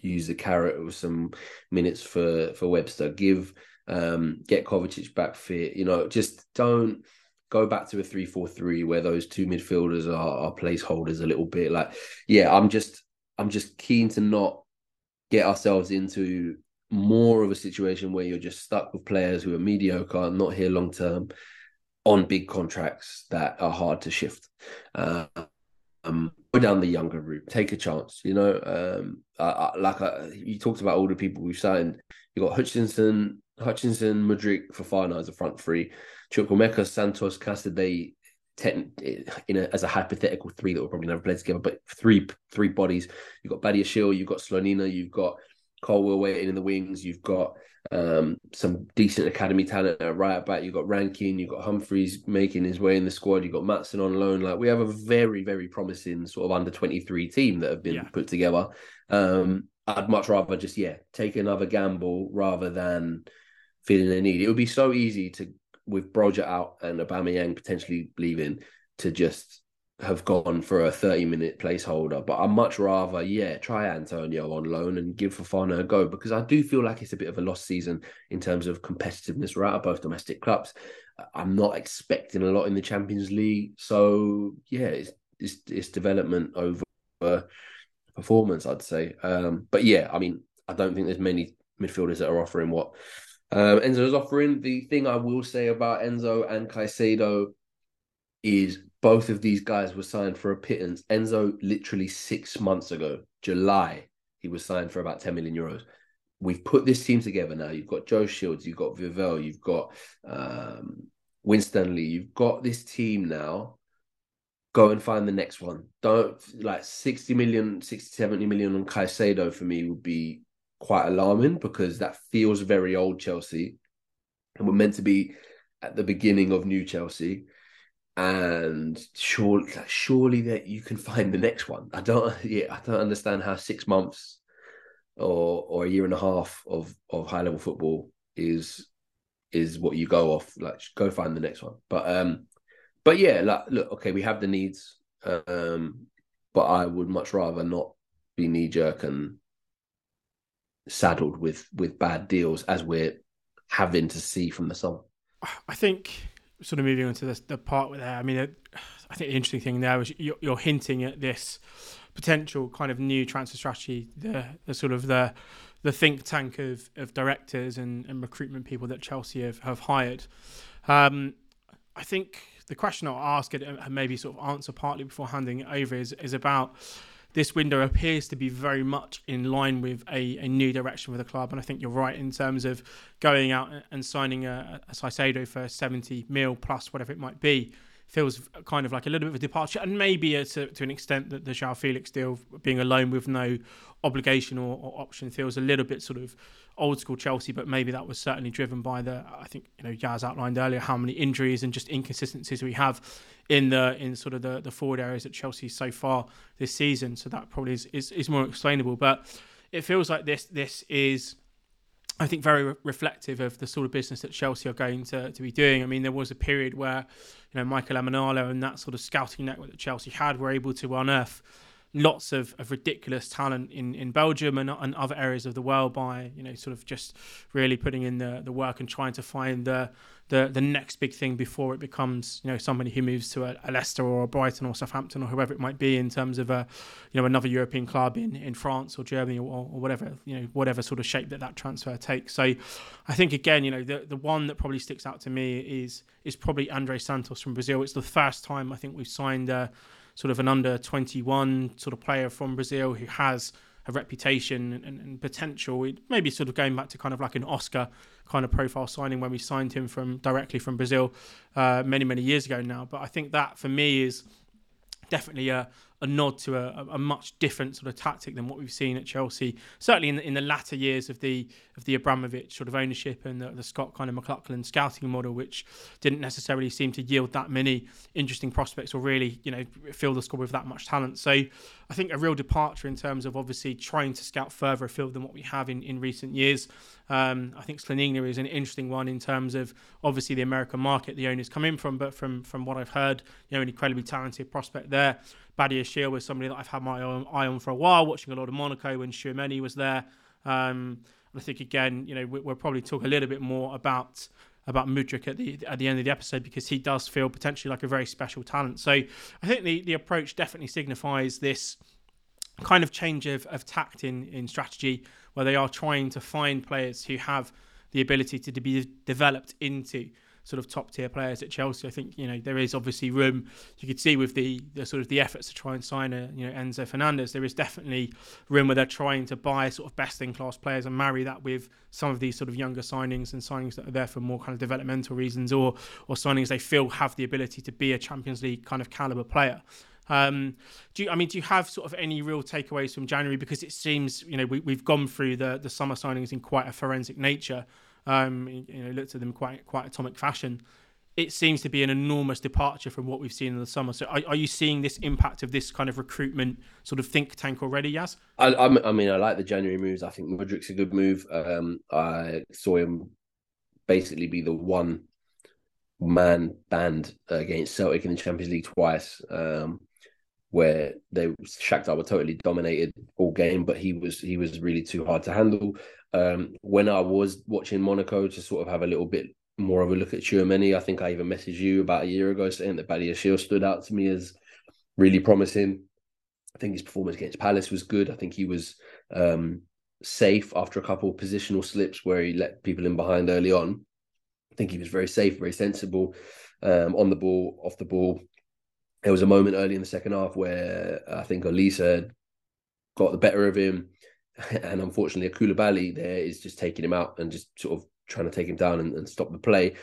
use the carrot with some minutes for for Webster. Give um, get Kovacic back fit. You know, just don't go back to a three four three where those two midfielders are, are placeholders a little bit. Like, yeah, I'm just I'm just keen to not get ourselves into more of a situation where you're just stuck with players who are mediocre, not here long term, on big contracts that are hard to shift. Uh, um, go down the younger route, take a chance. You know, um, like I, you talked about all the people we've signed. You got Hutchinson, Hutchinson, Mudryk, Fofana as a front three, Chukwuemeka, Santos, Casadei, in a, as a hypothetical three that will probably never play together, but three three bodies. You've got Badiashile, you've got Slonina, you've got Colwill waiting in the wings. You've got um, some decent academy talent at right back. You've got Rankin. You've got Humphreys making his way in the squad. You've got Maatsen on loan. Like we have a very, very promising sort of under twenty three team that have been yeah. put together. Um, I'd much rather just yeah take another gamble rather than feeling a need. It would be so easy to with Broja out and Aubameyang potentially leaving to just have gone for a 30 minute placeholder, but I'd much rather, yeah, try Antonio on loan and give Fofana a go because I do feel like it's a bit of a lost season in terms of competitiveness. Out of both domestic clubs. I'm not expecting a lot in the Champions League. So, yeah, it's, it's, it's development over performance, I'd say. Um, but yeah, I mean, I don't think there's many midfielders that are offering what um, Enzo is offering. The thing I will say about Enzo and Caicedo is both of these guys were signed for a pittance. Enzo, literally six months ago, July, he was signed for about 10 million euros. We've put this team together now. You've got Joe Shields, you've got Vivell, you've got um, Winstanley, you've got this team now. Go and find the next one. Don't like 60 million, 60, 70 million on Caicedo for me would be quite alarming because that feels very old Chelsea. And we're meant to be at the beginning of new Chelsea and surely, surely that you can find the next one. I don't, yeah, I don't understand how six months or or a year and a half of of high level football is is what you go off. Like, go find the next one. But um, but yeah, like, look, okay, we have the needs, um, but I would much rather not be knee jerk and saddled with with bad deals as we're having to see from the summer. I think sort of moving on to the, the part there, I mean, I think the interesting thing there is you're, you're, hinting at this potential kind of new transfer strategy, the, the sort of the the think tank of, of directors and, and recruitment people that Chelsea have, have hired. Um, I think the question I'll ask it and maybe sort of answer partly before handing it over is, is about this window appears to be very much in line with a, a new direction for the club. And I think you're right in terms of going out and signing a, a Caicedo for 70 mil plus whatever it might be. feels kind of like a little bit of a departure, and maybe a, to, to an extent that the Joao Felix deal being a loan with no obligation or, or, option feels a little bit sort of old school Chelsea, but maybe that was certainly driven by the I think you know Yaz outlined earlier how many injuries and just inconsistencies we have in the in sort of the, the forward areas at Chelsea so far this season. So that probably is, is, is more explainable. But it feels like this this is I think very re- reflective of the sort of business that Chelsea are going to, to be doing. I mean, there was a period where, you know, Michael Emenalo and that sort of scouting network that Chelsea had were able to unearth lots of, of ridiculous talent in, in Belgium and, and other areas of the world by, you know, sort of just really putting in the, the work and trying to find the the the next big thing before it becomes you know somebody who moves to a, a, Leicester or a Brighton or Southampton or whoever it might be in terms of a you know another European club in, in France or Germany or, or whatever you know whatever sort of shape that that transfer takes. So I think again you know the the one that probably sticks out to me is is probably Andrey Santos from Brazil. It's the first time I think we've signed a, sort of an under 21 sort of player from Brazil who has a reputation and, and, potential. Maybe sort of going back to kind of like an Oscar kind of profile signing when we signed him from directly from Brazil uh, many many years ago now. But I think that for me is definitely a, a nod to a, a, much different sort of tactic than what we've seen at Chelsea. Certainly in the, in the latter years of the of the Abramovich sort of ownership and the, the Scott kind of McLachlan scouting model, which didn't necessarily seem to yield that many interesting prospects or really you know fill the squad with that much talent. So I think a real departure in terms of obviously trying to scout further afield than what we have in, in recent years. Um, I think Slonina is an interesting one in terms of obviously the American market the owners come in from, but from from what I've heard, you know, an incredibly talented prospect there. Badiashile was somebody that I've had my eye on for a while, watching a lot of Monaco when Tchouameni was there. Um, I think again, you know, we, will probably talk a little bit more about about Mudryk at the at the end of the episode because he does feel potentially like a very special talent. So I think the the approach definitely signifies this kind of change of, of tact in, in strategy where they are trying to find players who have the ability to be developed into sort of top tier players at Chelsea. I think you know there is obviously room. You could see with the, the sort of the efforts to try and sign a you know Enzo Fernandez, there is definitely room where they're trying to buy sort of best in class players and marry that with some of these sort of younger signings and signings that are there for more kind of developmental reasons or or signings they feel have the ability to be a Champions League kind of caliber player. Um, do you, I mean, do you have sort of any real takeaways from January? Because it seems, you know, we, have gone through the, the summer signings in quite a forensic nature um, you know, looked at them quite quite atomic fashion. It seems to be an enormous departure from what we've seen in the summer. So, are, are you seeing this impact of this kind of recruitment sort of think tank already, Yas? I, I mean, I like the January moves. I think Mudryk's a good move. Um, I saw him basically be the one man band against Celtic in the Champions League twice. Um, where they Shakhtar were totally dominated all game, but he was he was really too hard to handle. Um, when I was watching Monaco to sort of have a little bit more of a look at Tchouameni, I think I even messaged you about a year ago saying that Badiashile stood out to me as really promising. I think his performance against Palace was good. I think he was um, safe after a couple of positional slips where he let people in behind early on. I think he was very safe, very sensible um, on the ball, off the ball. There was a moment early in the second half where I think Olise got the better of him and unfortunately, Koulibaly there is just taking him out and just sort of trying to take him down and, and stop the play.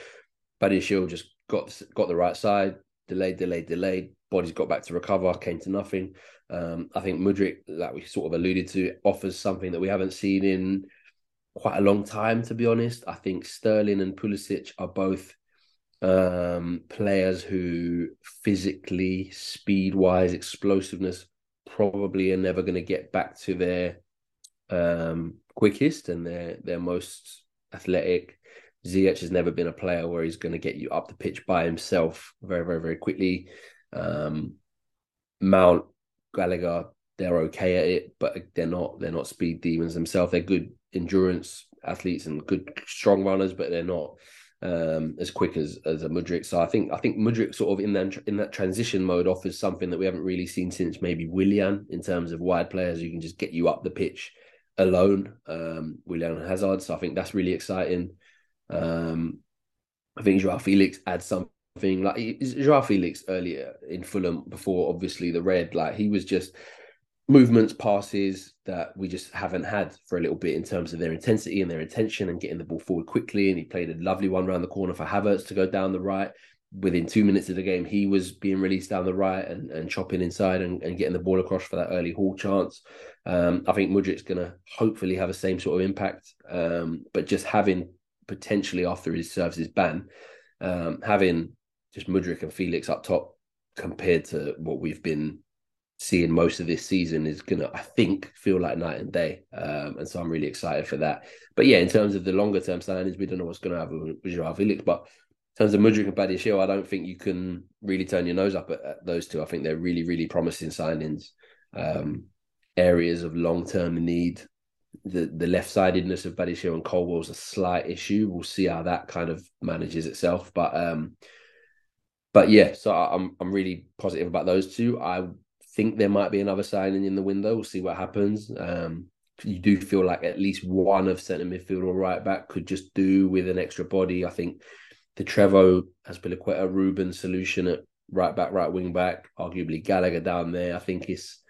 Badiashile just got got the right side, delayed, delayed, delayed. Bodies got back to recover, came to nothing. Um, I think Mudryk, like we sort of alluded to, offers something that we haven't seen in quite a long time, to be honest. I think Sterling and Pulisic are both um, players who physically, speed wise, explosiveness probably are never going to get back to their um, quickest and they're they're most athletic. Ziyech has never been a player where he's going to get you up the pitch by himself very very very quickly. Um, Mount Gallagher, they're okay at it, but they're not they're not speed demons themselves. They're good endurance athletes and good strong runners, but they're not um, as quick as as a Mudryk. So I think I think Mudryk sort of in that in that transition mode offers something that we haven't really seen since maybe Willian in terms of wide players who can just get you up the pitch alone, um, Willian Hazard. So I think that's really exciting. Um, I think Joao Felix adds something like Joao Felix earlier in Fulham before obviously the red. Like he was just movements, passes that we just haven't had for a little bit in terms of their intensity and their intention and getting the ball forward quickly. And he played a lovely one around the corner for Havertz to go down the right. within two minutes of the game, he was being released down the right and, and chopping inside and, and getting the ball across for that early haul chance. Um, I think Mudryk's going to hopefully have the same sort of impact, um, but just having potentially after his services ban, um, having just Mudryk and Felix up top compared to what we've been seeing most of this season is gonna, I think, feel like night and day. Um, and so I'm really excited for that. But yeah, in terms of the longer term signings, we don't know what's gonna happen with Joao Felix, but in terms of Mudryk and Badiashile, I don't think you can really turn your nose up at, at, those two. I think they're really, really promising signings. Um, areas of long term need. The the left sidedness of Badiashile and Colwill is a slight issue. We'll see how that kind of manages itself. But um, but yeah, so I'm I'm really positive about those two. I think there might be another signing in the window. We'll see what happens. Um, you do feel like at least one of centre midfield or right back could just do with an extra body. I think the Trevoh has been a quite a Ruben solution at right back, right wing back, arguably Gallagher down there. I think it's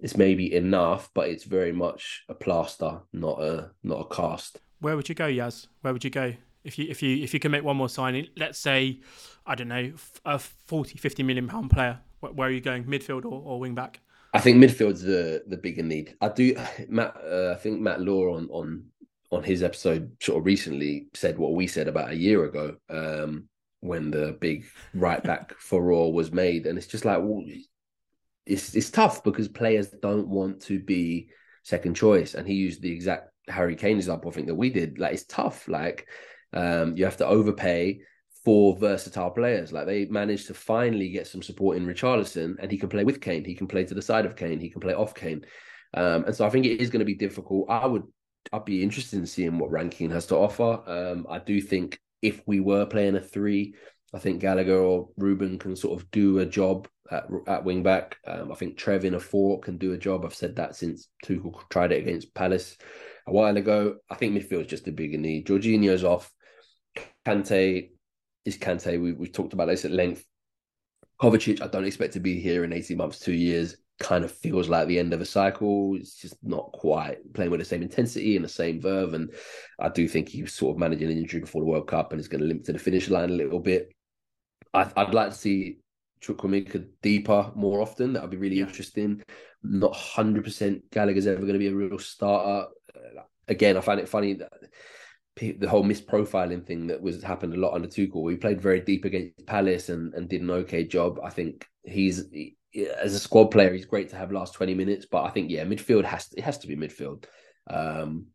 it's maybe enough, but it's very much a plaster, not a not a cast. Where would you go, Yaz? Where would you go? If you if you if you can make one more signing, let's say, I don't know, a 40, 50 million pound player, where are you going, midfield or, or wing back? I think midfield's the the bigger need. I do, Matt. Uh, I think Matt Law on on on his episode sort of recently said what we said about a year ago um, when the big right back for Raw was made, and it's just like well, it's it's tough because players don't want to be second choice, and he used the exact Harry Kane example I think that we did. Like it's tough. Like um, you have to overpay for versatile players. Like they managed to finally get some support in Richarlison, and he can play with Kane. He can play to the side of Kane. He can play off Kane. Um, and so I think it is going to be difficult. I would I'd be interested in seeing what Rankin has to offer. Um, I do think if we were playing a three, I think Gallagher or Ruben can sort of do a job at, at wing back. Um, I think Trev in a four can do a job. I've said that since Tuchel tried it against Palace a while ago. I think midfield is just a bigger need. Jorginho's off. Kante is Kante. We, we've talked about this at length. Kovacic, I don't expect to be here in 18 months, two years kind of feels like the end of a cycle. It's just not quite playing with the same intensity and the same verve. And I do think he's sort of managing an injury before the World Cup and is going to limp to the finish line a little bit. I, would like to see Chukwuemeka deeper more often. That would be really yeah. interesting. Not 100% Gallagher's ever going to be a real starter. Uh, again, I find it funny that the whole misprofiling thing that was happened a lot under Tuchel. We played very deep against Palace and, and did an okay job. I think he's as a squad player, he's great to have last twenty minutes. But I think yeah, midfield has to, it has to be midfield. Um,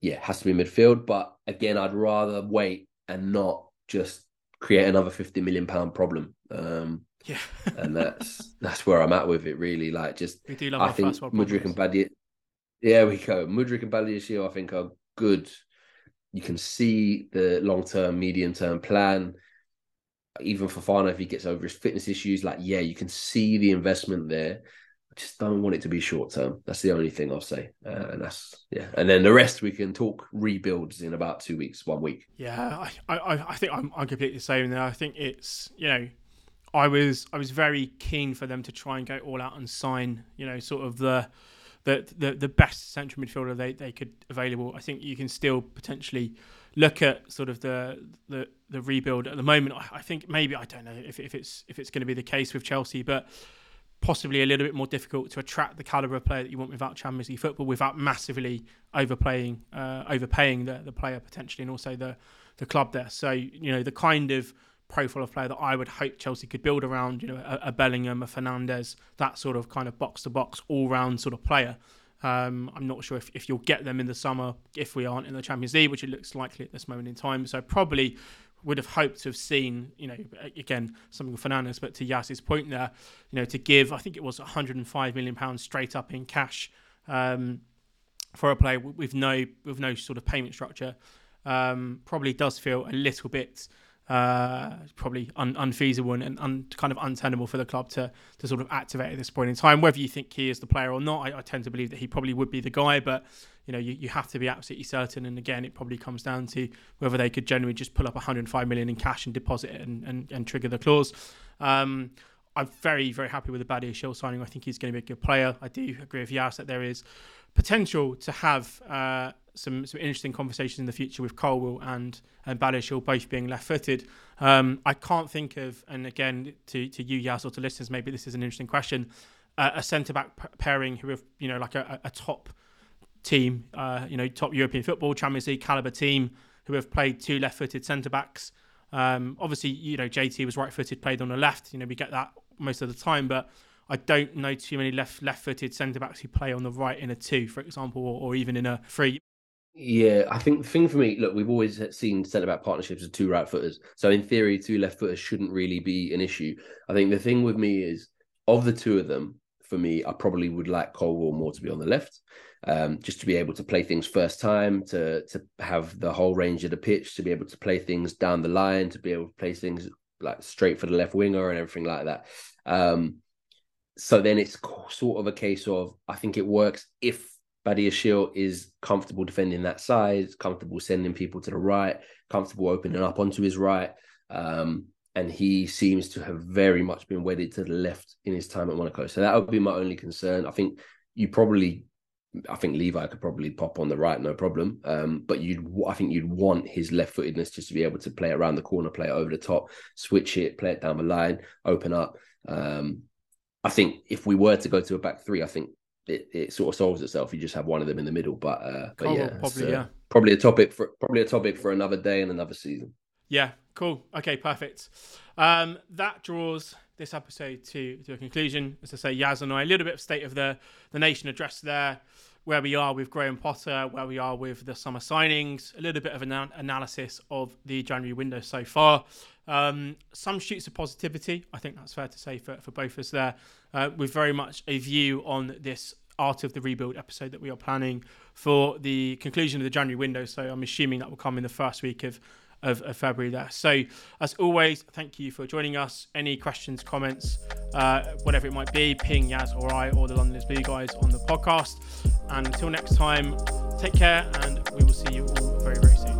yeah, has to be midfield. But again, I'd rather wait and not just create another fifty million pound problem. Um, yeah, and that's that's where I'm at with it. Really, like just I think Mudryk and Badia. Yeah, we go. Mudryk and Badiashile, I think, are good. You can see the long term, medium term plan even Fofana, if he gets over his fitness issues, like yeah, you can see the investment there. Just don't want it to be short term. That's the only thing I'll say, uh, and that's yeah. And then the rest we can talk rebuilds in about two weeks, one week. Yeah, I I, I think I'm I'm completely the same there. I think it's you know. I was I was very keen for them to try and go all out and sign, you know, sort of the the the, the best central midfielder they, they could available. I think you can still potentially look at sort of the the, the rebuild at the moment, I, I think maybe I don't know if, if it's if it's going to be the case with Chelsea, but possibly a little bit more difficult to attract the caliber of player that you want without Champions League football, without massively overplaying, uh, overpaying the, the player potentially, and also the the club there. So you know the kind of profile of player that I would hope Chelsea could build around, you know, a, a Bellingham, a Fernandez, that sort of kind of box to box, all round sort of player. Um, I'm not sure if, if you'll get them in the summer if we aren't in the Champions League, which it looks likely at this moment in time. So probably would have hoped to have seen, you know, again, something Fernandez, but to Yaz's point there, you know, to give, I think it was 105 million pounds straight up in cash um, for a player with no with no sort of payment structure, um, probably does feel a little bit uh, probably un- unfeasible and, un- kind of untenable for the club to to sort of activate at this point in time. Whether you think he is the player or not, I, I tend to believe that he probably would be the guy, but you know you, you have to be absolutely certain. And again, it probably comes down to whether they could generally just pull up 105 million in cash and deposit it and, and, and trigger the clause. Um, I'm very, very happy with the Badiashile signing. I think he's going to be a good player. I do agree with Yas that there is potential to have uh, some some interesting conversations in the future with Colwill and and Badiashile both being left-footed. Um, I can't think of, and again to to you Yaz or to listeners, maybe this is an interesting question. Uh, a centre back pairing who have you know like a, a top team, uh, you know top European football Champions League caliber team who have played two left-footed centre backs. Um, obviously, you know JT was right-footed, played on the left. You know we get that most of the time, but I don't know too many left left-footed centre backs who play on the right in a two, for example, or, or even in a three. Yeah, I think the thing for me, look, we've always seen centre back partnerships with two right footers. So in theory, two left footers shouldn't really be an issue. I think the thing with me is of the two of them, for me, I probably would like Colwill more to be on the left, um, just to be able to play things first time, to to have the whole range of the pitch, to be able to play things down the line, to be able to play things like straight for the left winger and everything like that. Um, so then it's sort of a case of I think it works if Badiashile is comfortable defending that side, comfortable sending people to the right, comfortable opening up onto his right. Um, and he seems to have very much been wedded to the left in his time at Monaco. So that would be my only concern. I think you probably, I think Levi could probably pop on the right, no problem. Um, but you'd, I think you'd want his left footedness just to be able to play around the corner, play it over the top, switch it, play it down the line, open up. Um, I think if we were to go to a back three, I think it, it sort of solves itself. You just have one of them in the middle. But uh, but yeah, probably uh, yeah, probably a topic for probably a topic for another day and another season. Yeah, cool. Okay, perfect. Um, that draws this episode to to a conclusion. As I say, Yaz and I, a little bit of state of the the nation address there, where we are with Graham Potter, where we are with the summer signings, a little bit of an analysis of the January window so far. Um, some shoots of positivity, I think that's fair to say for, for both of us there, uh, with very much a view on this Art of the Rebuild episode that we are planning for the conclusion of the January window. So I'm assuming that will come in the first week of, of, of February there. So as always, thank you for joining us. Any questions, comments, uh, whatever it might be, ping Yaz or I or the London Blue guys on the podcast. And until next time, take care and we will see you all very, very soon.